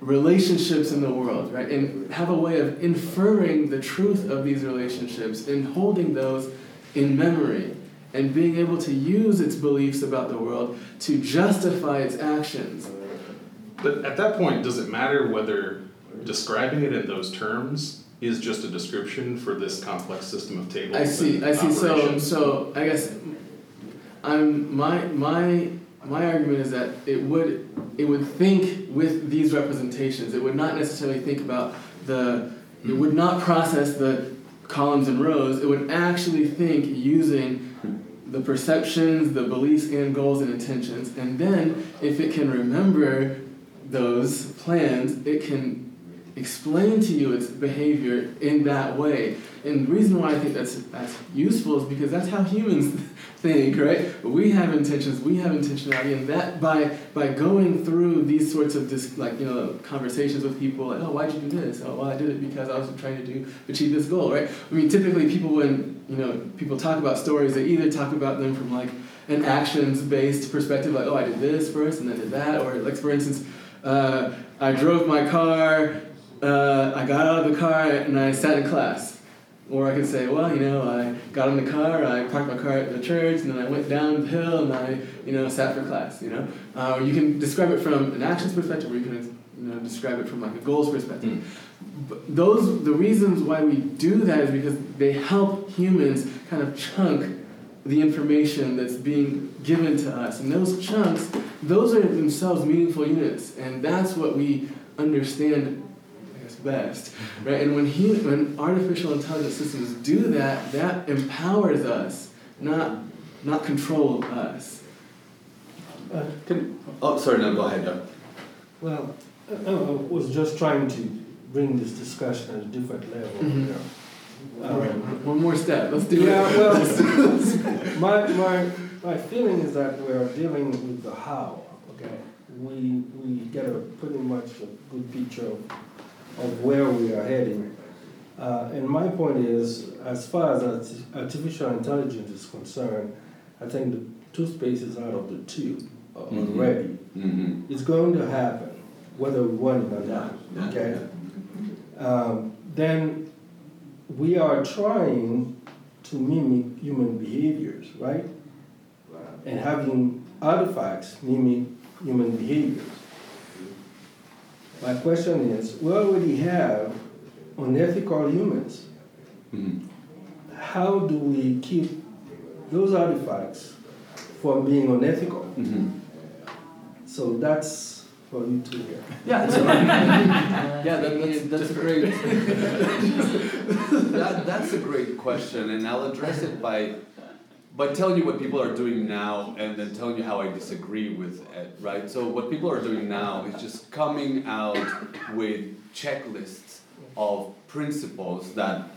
relationships in the world, right? And have a way of inferring the truth of these relationships and holding those in memory and being able to use its beliefs about the world to justify its actions. But at that point, does it matter whether describing it in those terms is just a description for this complex system of tables? I see. I see. So, so I guess I'm my my my argument is that it would it would think with these representations. It would not necessarily think about the. It would not process the columns and rows. It would actually think using the perceptions, the beliefs and goals and intentions, and then if it can remember those plans, it can explain to you its behavior in that way. And the reason why I think that's that's useful is because that's how humans think, right? We have intentions, we have intentionality, and that by by going through these sorts of dis, like you know conversations with people, like oh why'd you do this? Oh well I did it because I was trying to do achieve this goal, right? I mean typically people when you know people talk about stories, they either talk about them from like an actions based perspective, like oh I did this first and then did that, or like for instance. Uh, I drove my car, uh, I got out of the car and I sat in class. Or I could say, well, you know, I got in the car, I parked my car at the church, and then I went down the hill and I, you know, sat for class, you know. Uh, you can describe it from an actions perspective, or you can, you know, describe it from like a goals perspective. But those, the reasons why we do that is because they help humans kind of chunk the information that's being given to us. And those chunks, those are themselves meaningful units. And that's what we understand, best. Right? And when, hu- when artificial intelligence systems do that, that empowers us, not, not control us. Uh, Can, oh, sorry, no, go ahead, Doug. Well, I I was just trying to bring this discussion at a different level. Mhm. Um, One more step. Let's do Yeah, it. well, my, my, my feeling is that we're dealing with the how, okay? We, we get a pretty much a good picture of, of where we are heading. Uh, and my point is, as far as arti- artificial intelligence is concerned, I think the toothpaste is out of the tube uh, Mhm. already. Mm-hmm. It's going to happen, whether we want it or not, okay? Um, then we are trying to mimic human behaviors, right? And having artifacts mimic human behaviors. My question is, we already have unethical humans. Mhm. How do we keep those artifacts from being unethical? Mhm. So that's for you to hear. Yeah, so, yeah, that, that's, that's a great. that, that's a great question, and I'll address it by by telling you what people are doing now, and then telling you how I disagree with it. Right. So what people are doing now is just coming out with checklists of principles that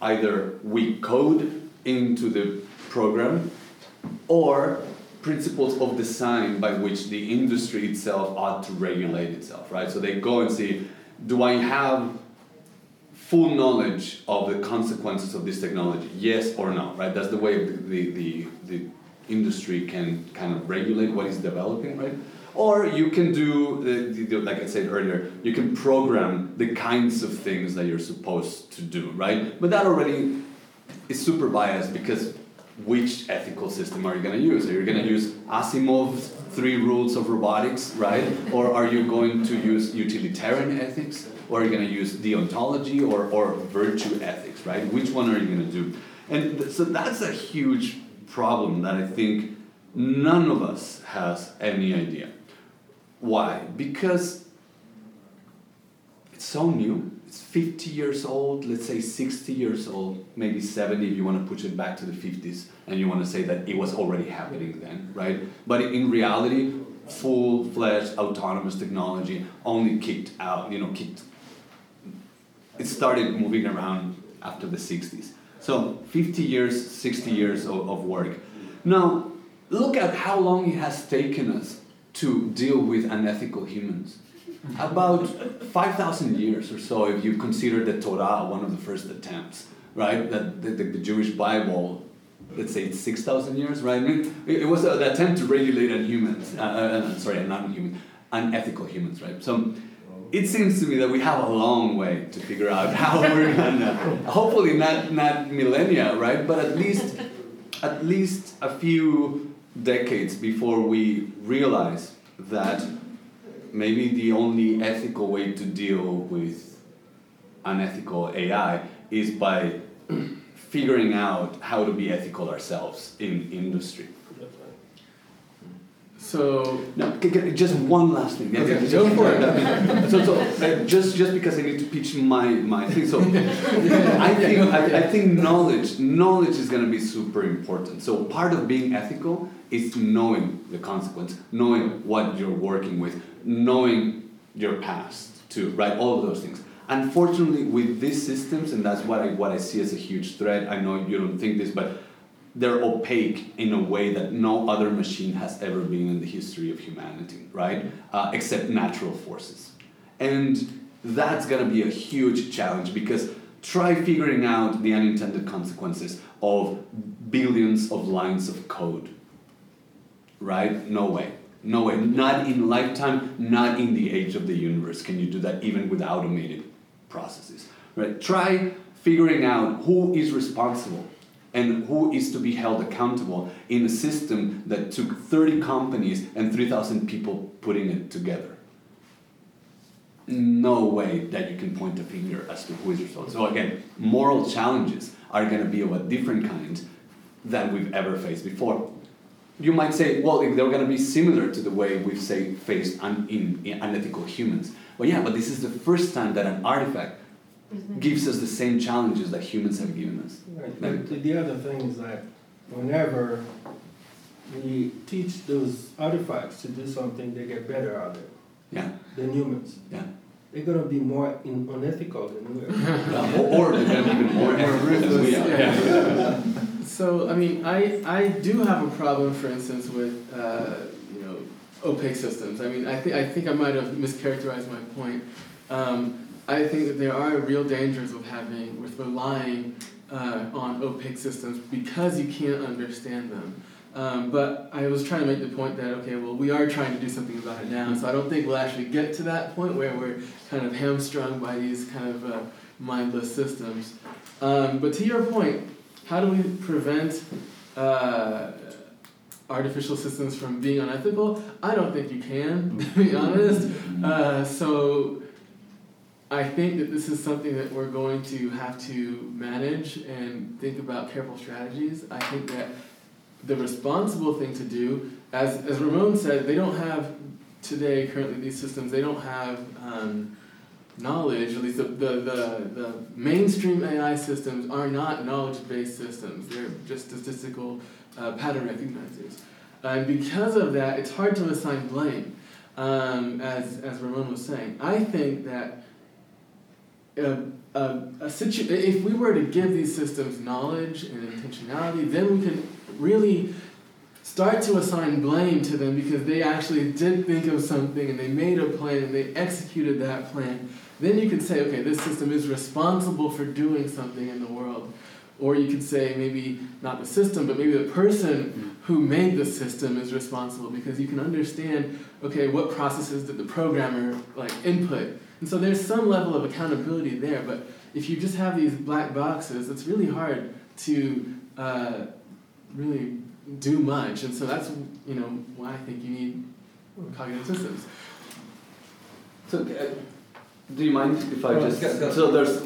either we code into the program or principles of design by which the industry itself ought to regulate itself, right? So they go and see, do I have full knowledge of the consequences of this technology? Yes or no, right? That's the way the, the, the, industry can kind of regulate what is developing, right? Or you can do, the, the, the- like I said earlier, you can program the kinds of things that you're supposed to do, right? But that already is super biased because which ethical system are you going to use? Are you going to use Asimov's three rules of robotics, right? Or are you going to use utilitarian ethics? Or are you going to use deontology or, or virtue ethics, right? Which one are you going to do? And th- so that's a huge problem that I think none of us has any idea. Why? Because it's so new. It's 50 years old, let's say 60 years old, maybe 70 if you want to push it back to the 50s and you want to say that it was already happening then, right? But in reality, full fledged autonomous technology only kicked out, you know, kicked. It started moving around after the 60s. So 50 years, 60 years of, of work. Now, look at how long it has taken us to deal with unethical humans. About 5,000 years or so, if you consider the Torah one of the first attempts, right? That the, the, the Jewish Bible, let's say it's 6,000 years, right? I mean, it, it was an attempt to regulate on humans, uh, uh, sorry, non-human, unethical humans, right? So it seems to me that we have a long way to figure out how we're gonna, hopefully not, not millennia, right? But at least, at least a few decades before we realize that maybe the only ethical way to deal with unethical AI is by figuring out how to be ethical ourselves in industry. So No, just one last thing. Okay, just- go for it. So, so uh, just just because I need to pitch my my thing. So I think I, I think knowledge knowledge is going to be super important. So part of being ethical is knowing the consequence, knowing what you're working with, knowing your past too, right? All of those things. Unfortunately, with these systems, and that's what I what I see as a huge threat. I know you don't think this, but they're opaque in a way that no other machine has ever been in the history of humanity, right? Uh, except natural forces. And that's gonna be a huge challenge because try figuring out the unintended consequences of billions of lines of code, right? No way. No way. Not in lifetime, not in the age of the universe can you do that even with automated processes, right? Try figuring out who is responsible and who is to be held accountable in a system that took 30 companies and 3,000 people putting it together. No way that you can point a finger as to who is responsible. So again, moral challenges are going to be of a different kind than we've ever faced before. You might say, well, they're going to be similar to the way we've say faced un- in, in unethical humans. Well, yeah, but this is the first time that an artifact gives us the same challenges that humans have given us. Right, but the, the other thing is that whenever we teach those artifacts to do something, they get better at it Yeah, than humans. yeah. They're gonna be more in, unethical than we are. Yeah, or, or they're gonna be even more ethical than we are. Yeah. So I mean, I I do have a problem, for instance, with uh, you know opaque systems. I mean, I think I think I might have mischaracterized my point. Um, I think that there are real dangers with having with relying uh, on opaque systems because you can't understand them. Um, but I was trying to make the point that okay, well, we are trying to do something about it now. So I don't think we'll actually get to that point where we're kind of hamstrung by these kind of uh, mindless systems. Um, but to your point, how do we prevent uh, artificial systems from being unethical? I don't think you can, to be honest. Uh, so I think that this is something that we're going to have to manage and think about careful strategies. I think that the responsible thing to do, as, as Ramon said, they don't have today, currently, these systems, they don't have um, knowledge, at least the, the, the, the mainstream AI systems are not knowledge based systems, they're just statistical uh, pattern recognizers. And because of that, it's hard to assign blame, um, as, as Ramon was saying. I think that a, a, situ- if we were to give these systems knowledge and intentionality, then we could really start to assign blame to them because they actually did think of something and they made a plan and they executed that plan. Then you could say, okay, this system is responsible for doing something in the world. Or you could say maybe not the system, but maybe the person who made the system is responsible because you can understand, okay, what processes did the programmer like input. And so there's some level of accountability there, but if you just have these black boxes, it's really hard to uh, really do much. And so that's you know why I think you need cognitive systems. So, uh, do you mind if I Go just? go, go. So there's,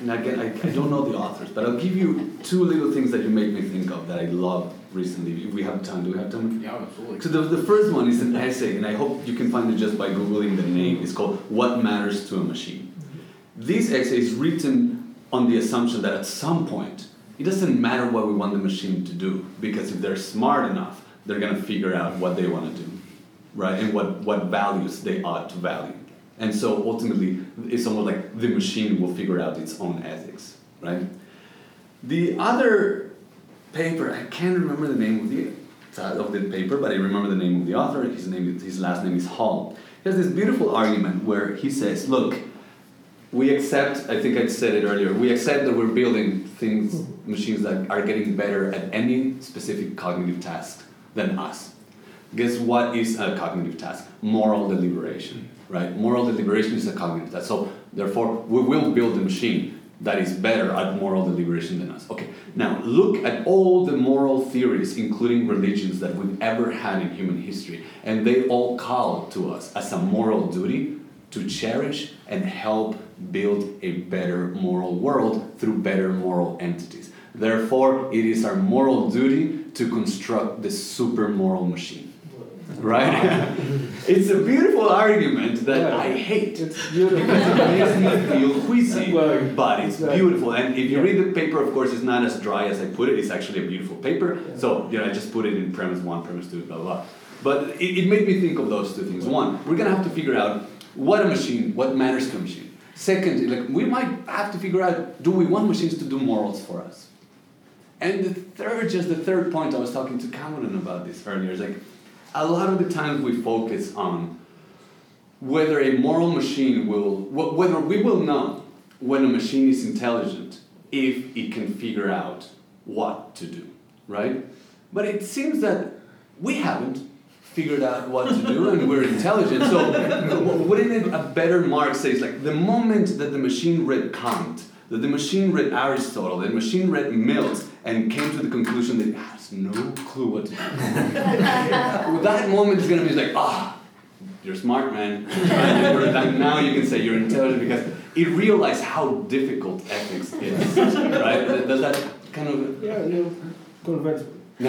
and again, I, I don't know the authors, but I'll give you two little things that you make me think of that I love recently. If we have time, do we have time? Yeah, absolutely. So the, the first one is an essay, and I hope you can find it just by googling the name. It's called "What Matters to a Machine." Mm-hmm. This essay is written on the assumption that at some point it doesn't matter what we want the machine to do because if they're smart enough, they're gonna figure out what they want to do, right? And what what values they ought to value. And so ultimately, it's almost like the machine will figure out its own ethics, right? The other paper, I can't remember the name of the uh, of the paper, but I remember the name of the author. His name, his last name is Hall. He has this beautiful argument where he says, "Look, we accept. I think I said it earlier. We accept that we're building things, machines that are getting better at any specific cognitive task than us. Guess what is a cognitive task? Moral deliberation, right? Moral deliberation is a cognitive task. So therefore, we will build a machine that is better at moral deliberation than us. Okay, now look at all the moral theories, including religions, that we've ever had in human history, and they all call to us as a moral duty to cherish and help build a better moral world through better moral entities. Therefore, it is our moral duty to construct the super moral machine. Right? it's a beautiful argument that Yeah. I hate It's beautiful. because it makes me feel queasy, but it's exactly. beautiful. And if you Yeah. read the paper, of course, it's not as dry as I put it. It's actually a beautiful paper. So you know, I just put it in premise one, premise two, blah blah. blah. But it, it made me think of those two things. One, we're gonna have to figure out what a machine, what matters to a machine. Second, like we might have to figure out, do we want machines to do morals for us? And the third, just the third point, I was talking to Cameron about this earlier, is like a lot of the times we focus on whether a moral machine will, wh- whether we will know when a machine is intelligent if it can figure out what to do, right? But it seems that we haven't figured out what to do and we're intelligent. So wouldn't it a better mark says like the moment that the machine read Kant, that the machine read Aristotle, that the machine read Mill and came to the conclusion that it has no clue what to do. that moment is gonna be like, ah, you're smart, man. now you can say you're intelligent because it realized how difficult ethics is, right? Does that kind of Yeah, you convince me.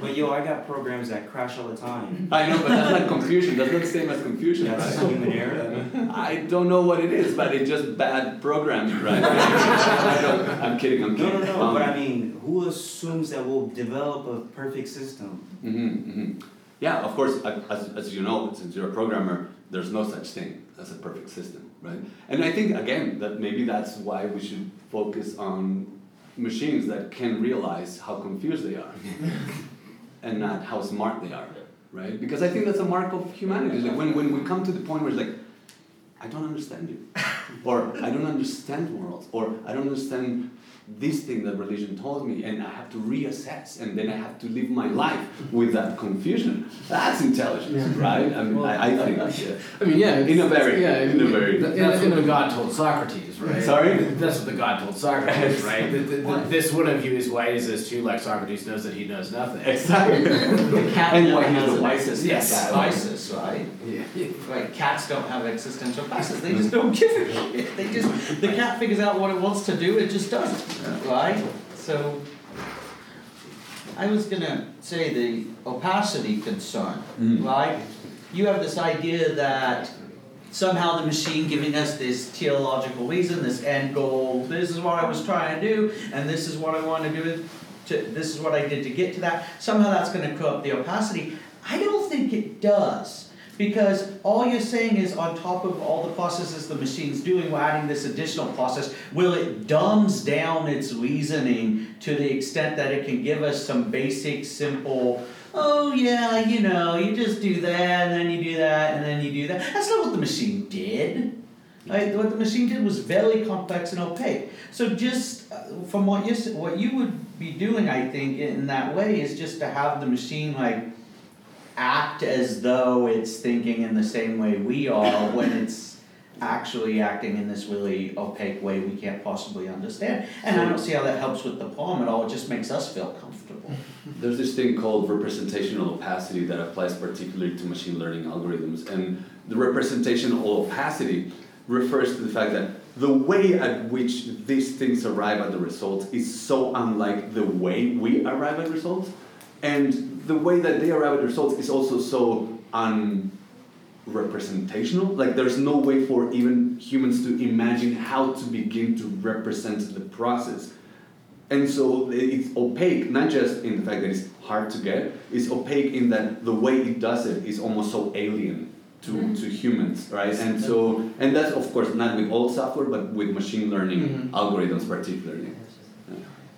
But yo, I got programs that crash all the time. I know, but that's not confusion. That's not the same as confusion, That's right? human error. I don't know what it is, but it's just bad programming, right? I don't- I'm kidding. I'm No, kidding. no, no. Um, But I mean, who assumes that we'll develop a perfect system? mhm, mhm. Yeah, of course. As, as you know, since you're a programmer, there's no such thing as a perfect system, right? And I think again that maybe that's why we should focus on machines that can realize how confused they are, and not how smart they are, right? Because I think that's a mark of humanity. Like when, when we come to the point where it's like, I don't understand you, or I don't understand morals, or I don't understand this thing that religion told me, and I have to reassess, and then I have to live my life with that confusion. That's intelligence, Yeah. right? I mean, I, I think. yeah. I mean, yeah. In a very- yeah, in a very- in That's in what a- the God told Socrates, right? Sorry? That's what the God told Socrates, right? That- that- that This one of you is wise as too, like Socrates knows that he knows nothing. Exactly. The cat And never why he's has the wisest existential guy. crisis, right? Yeah. Like cats don't have existential crisis. They mm. just don't give a shit. They just the cat figures out what it wants to do. It just does it, right? So I was gonna say the opacity concern, Mm. right? You have this idea that somehow the machine giving us this teleological reason, this end goal. This is what I was trying to do, and this is what I want to do. To, this is what I did to get to that. Somehow that's going to corrupt the opacity. I don't think it does. Because all you're saying is on top of all the processes the machine's doing, we're adding this additional process. Will it dumbs down its reasoning to the extent that it can give us some basic, simple, oh yeah, you know, you just do that, and then you do that, and then you do that. That's not what the machine did. Right? What the machine did was very complex and opaque. So just uh, from what you what you would be doing, I think, in that way, is just to have the machine like act as though it's thinking in the same way we are when it's actually acting in this really opaque way we can't possibly understand. And I don't see how that helps with the poem at all. It just makes us feel comfortable. There's this thing called representational opacity that applies particularly to machine learning algorithms. And the representational opacity refers to the fact that the way at which these things arrive at the results is so unlike the way we arrive at results. And the way that they arrive at results is also so unrepresentational. Like there's no way for even humans to imagine how to begin to represent the process. And so it's opaque, not just in the fact that it's hard to get, it's opaque in that the way it does it is almost so alien to, to humans, right? And so, and that's of course not with all software, but with machine learning Mhm. algorithms particularly.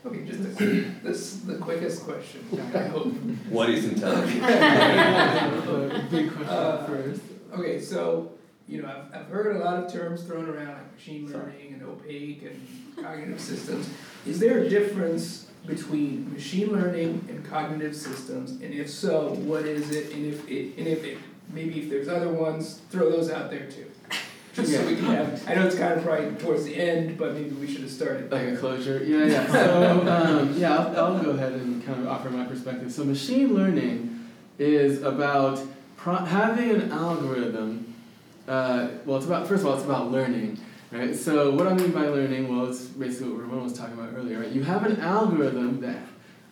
Okay, just a, this the quickest question. I hope. What is intelligence? Big question Uh, first. Okay, so you know I've, I've heard a lot of terms thrown around like machine learning and opaque and cognitive systems. Is there a difference between machine learning and cognitive systems? And if so, what is it? And if it, and if it, maybe if there's other ones, throw those out there too. Just so we can have. I know it's kind of probably towards the end, but maybe we should have started Like there. a closure, yeah, yeah. So, um, yeah, I'll, I'll go ahead and kind of offer my perspective. So, machine learning is about pro- having an algorithm. Uh, well, it's about first of all, it's about learning, right? So, what I mean by learning, well, it's basically what Ramon was talking about earlier, right? You have an algorithm that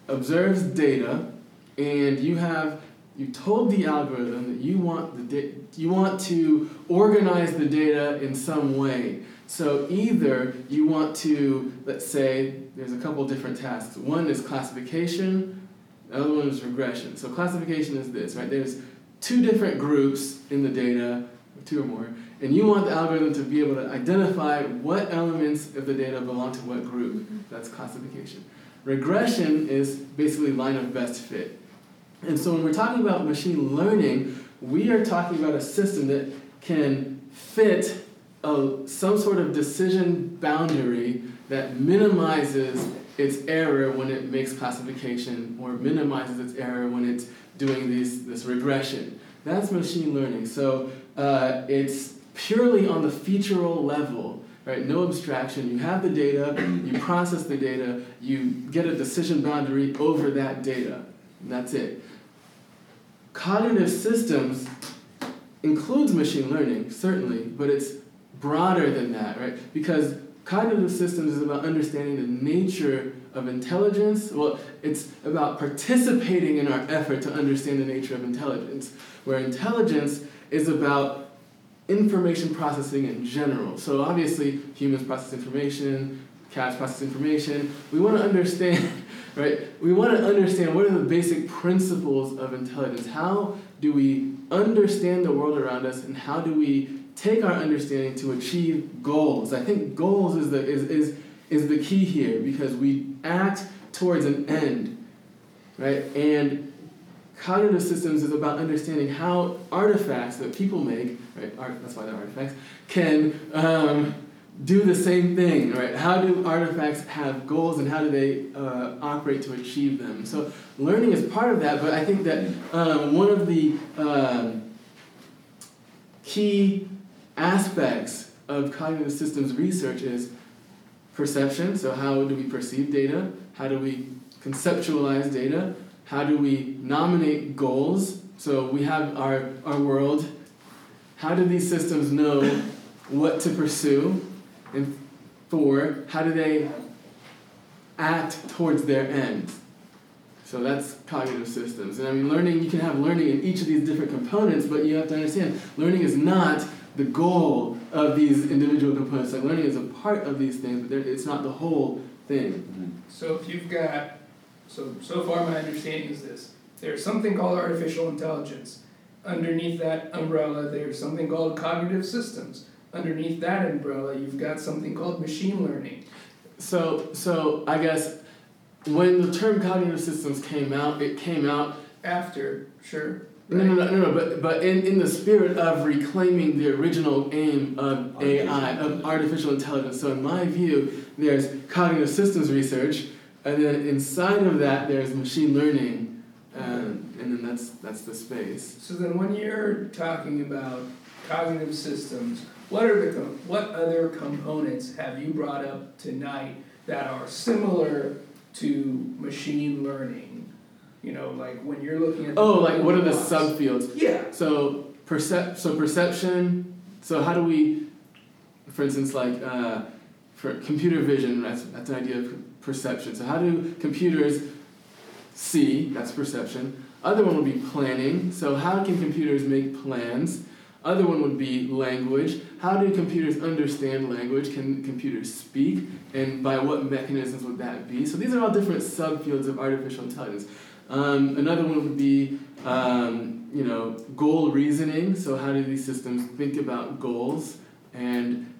observes data, and you have you told the algorithm that you want the da- you want to organize the data in some way. So either you want to, let's say, there's a couple different tasks. One is classification, the other one is regression. So classification is this, right? There's two different groups in the data, or two or more, and you want the algorithm to be able to identify what elements of the data belong to what group. Mm-hmm. That's classification. Regression is basically line of best fit. And so when we're talking about machine learning, we are talking about a system that can fit a, some sort of decision boundary that minimizes its error when it makes classification or minimizes its error when it's doing these, this regression. That's machine learning. So uh, it's purely on the featural level, right? No abstraction. You have the data, you process the data, you get a decision boundary over that data. That's it. Cognitive systems includes machine learning, certainly, but it's broader than that, right? Because cognitive systems is about understanding the nature of intelligence. Well, it's about participating in our effort to understand the nature of intelligence, where intelligence is about information processing in general. So obviously, humans process information, cats process information. We want to understand, right? We want to understand what are the basic principles of intelligence. How do we understand the world around us, and how do we take our understanding to achieve goals? I think goals is the is is is the key here because we act towards an end, right? And cognitive systems is about understanding how artifacts that people make, right? Art, that's why they're artifacts, can um, do the same thing, right? How do artifacts have goals and how do they uh, operate to achieve them? So learning is part of that, but I think that um, one of the um, key aspects of cognitive systems research is perception. So how do we perceive data? How do we conceptualize data? How do we nominate goals? So we have our, our world. How do these systems know what to pursue? And four, how do they act towards their end? So that's cognitive systems. And I mean, learning, you can have learning in each of these different components, but you have to understand learning is not the goal of these individual components. Like learning is a part of these things, but it's not the whole thing. Mm-hmm. So if you've got, so, so far my understanding is this, there's something called artificial intelligence. Underneath that umbrella, there's something called cognitive systems. Underneath that umbrella, you've got something called machine learning. So, so I guess when the term cognitive systems came out, it came out After, sure. No, no, no, no, no, but, but in, in the spirit of reclaiming the original aim of AI, of artificial intelligence. So, in my view, there's cognitive systems research, and then inside of that, there's machine learning, um, and then that's, that's the space. So then when you're talking about cognitive systems, what are the, what other components have you brought up tonight that are similar to machine learning? You know, like when you're looking at. Oh, like what are the blocks. subfields? Yeah, So, percep- so perception, so how do we, for instance, like uh, for computer vision, that's, that's an idea of perception. So, how do computers see? That's perception. Other one would be planning. So, how can computers make plans? Other one would be language. How do computers understand language? Can computers speak? And by what mechanisms would that be? So, these are all different subfields of artificial intelligence. Um, another one would be, um, you know, goal reasoning. So, how do these systems think about goals? And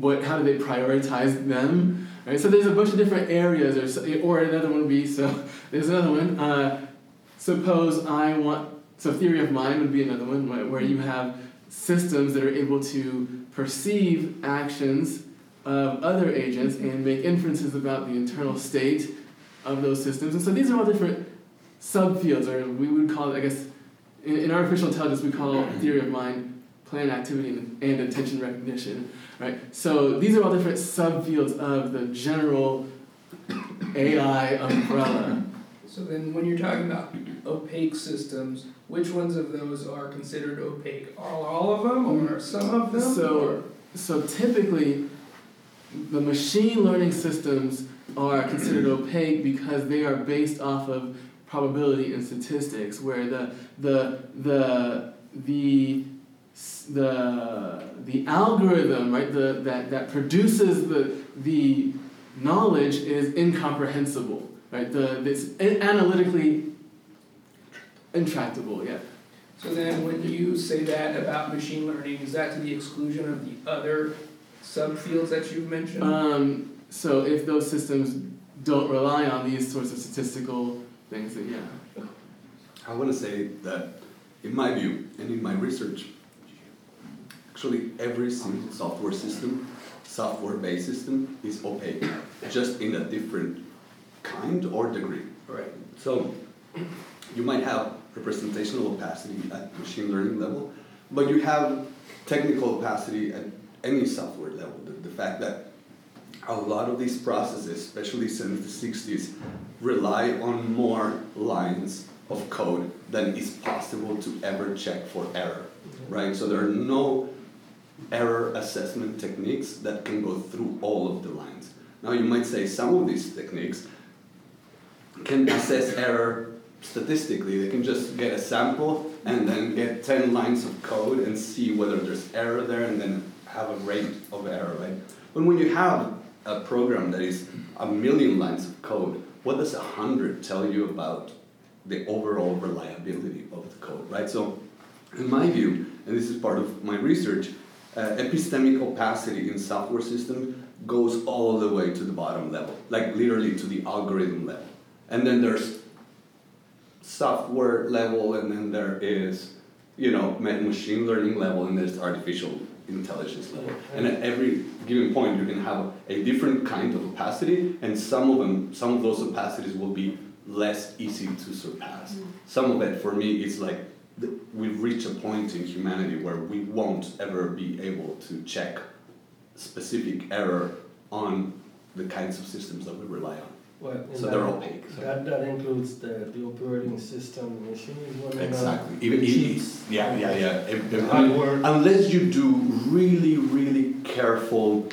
what, how do they prioritize them? Right? So there's a bunch of different areas, or, or another one would be, so there's another one. Uh, suppose I want, so theory of mind would be another one, right, where you have systems that are able to perceive actions of other agents and make inferences about the internal state of those systems. And so these are all different subfields, or we would call it, I guess, in, in artificial intelligence, we call theory of mind plan activity and, and intention recognition, right? So these are all different subfields of the general AI umbrella. so then when you're talking about opaque systems, which ones of those are considered opaque? Are all of them or mm. some of them? So- or- So typically, the machine learning systems are considered opaque because they are based off of probability and statistics, where the the the the the the algorithm, right, the that, that produces the the knowledge is incomprehensible, right? The it's analytically intractable, yeah. So then when you say that about machine learning, is that to the exclusion of the other subfields that you've mentioned? Um, so if those systems don't rely on these sorts of statistical things, then yeah. I want to say that, in my view and in my research, actually every single software system, software-based system, is opaque, just in a different kind or degree. Right. So, you might have representational opacity at machine learning level, but you have technical opacity at any software level. The, the fact that a lot of these processes, especially since the 60s, rely on more lines of code than is possible to ever check for error, mm-hmm. right? So there are no error assessment techniques that can go through all of the lines. Now you might say some of these techniques can assess error statistically. They can just get a sample and then get 10 lines of code and see whether there's error there and then have a rate of error, right? But when you have a program that is a million lines of code, what does a hundred tell you about the overall reliability of the code, right? So, in my view, and this is part of my research, uh, epistemic opacity in software systems goes all the way to the bottom level, like literally to the algorithm level. And then there's software level, and then there is, you know, machine learning level, and there's artificial intelligence level. And at every given point, you can have a different kind of opacity, and some of them, some of those opacities will be less easy to surpass. Mm-hmm. Some of it, for me, is like we've reached a point in humanity where we won't ever be able to check specific error on the kinds of systems that we rely on. Well, and So that- they're opaque. so- That, that includes the, the operating system, the machine is one. Exactly. Even e- yeah, yeah, yeah. If- if- Hardware. unless you do really, really careful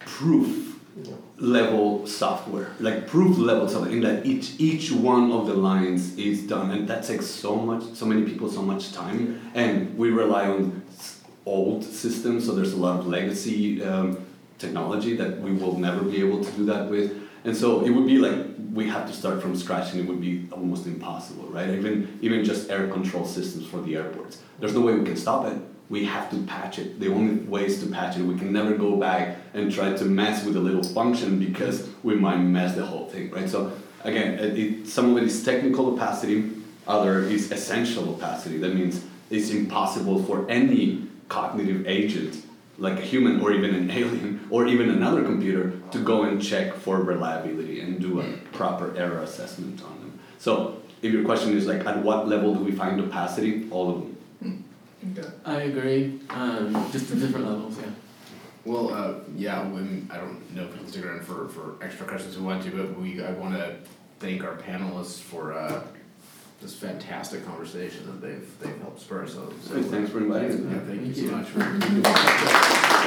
proof know. level software, like proof level software, in that each each one of the lines is done, and that takes so much, so many people, so much time, and we rely on old systems, so there's a lot of legacy um, technology that we will never be able to do that with, and so it would be like we have to start from scratch, and it would be almost impossible, right? Even even just air control systems for the airports, there's no way we can stop it we have to patch it. The only way is to patch it. We can never go back and try to mess with a little function because we might mess the whole thing, right? So again, it, it, some of it is technical opacity, other is essential opacity. That means it's impossible for any cognitive agent, like a human or even an alien or even another computer, to go and check for reliability and do a proper error assessment on them. So if your question is like, at what level do we find opacity? All of them. Okay. I agree, um, just at different levels, yeah. Well, uh, yeah, when, I don't know if we can stick around for, for extra questions we want to, but we, I wanna thank our panelists for, uh, this fantastic conversation that they've, they've helped spur, so. so- Good, thanks for inviting me. Yeah, thank you so much for.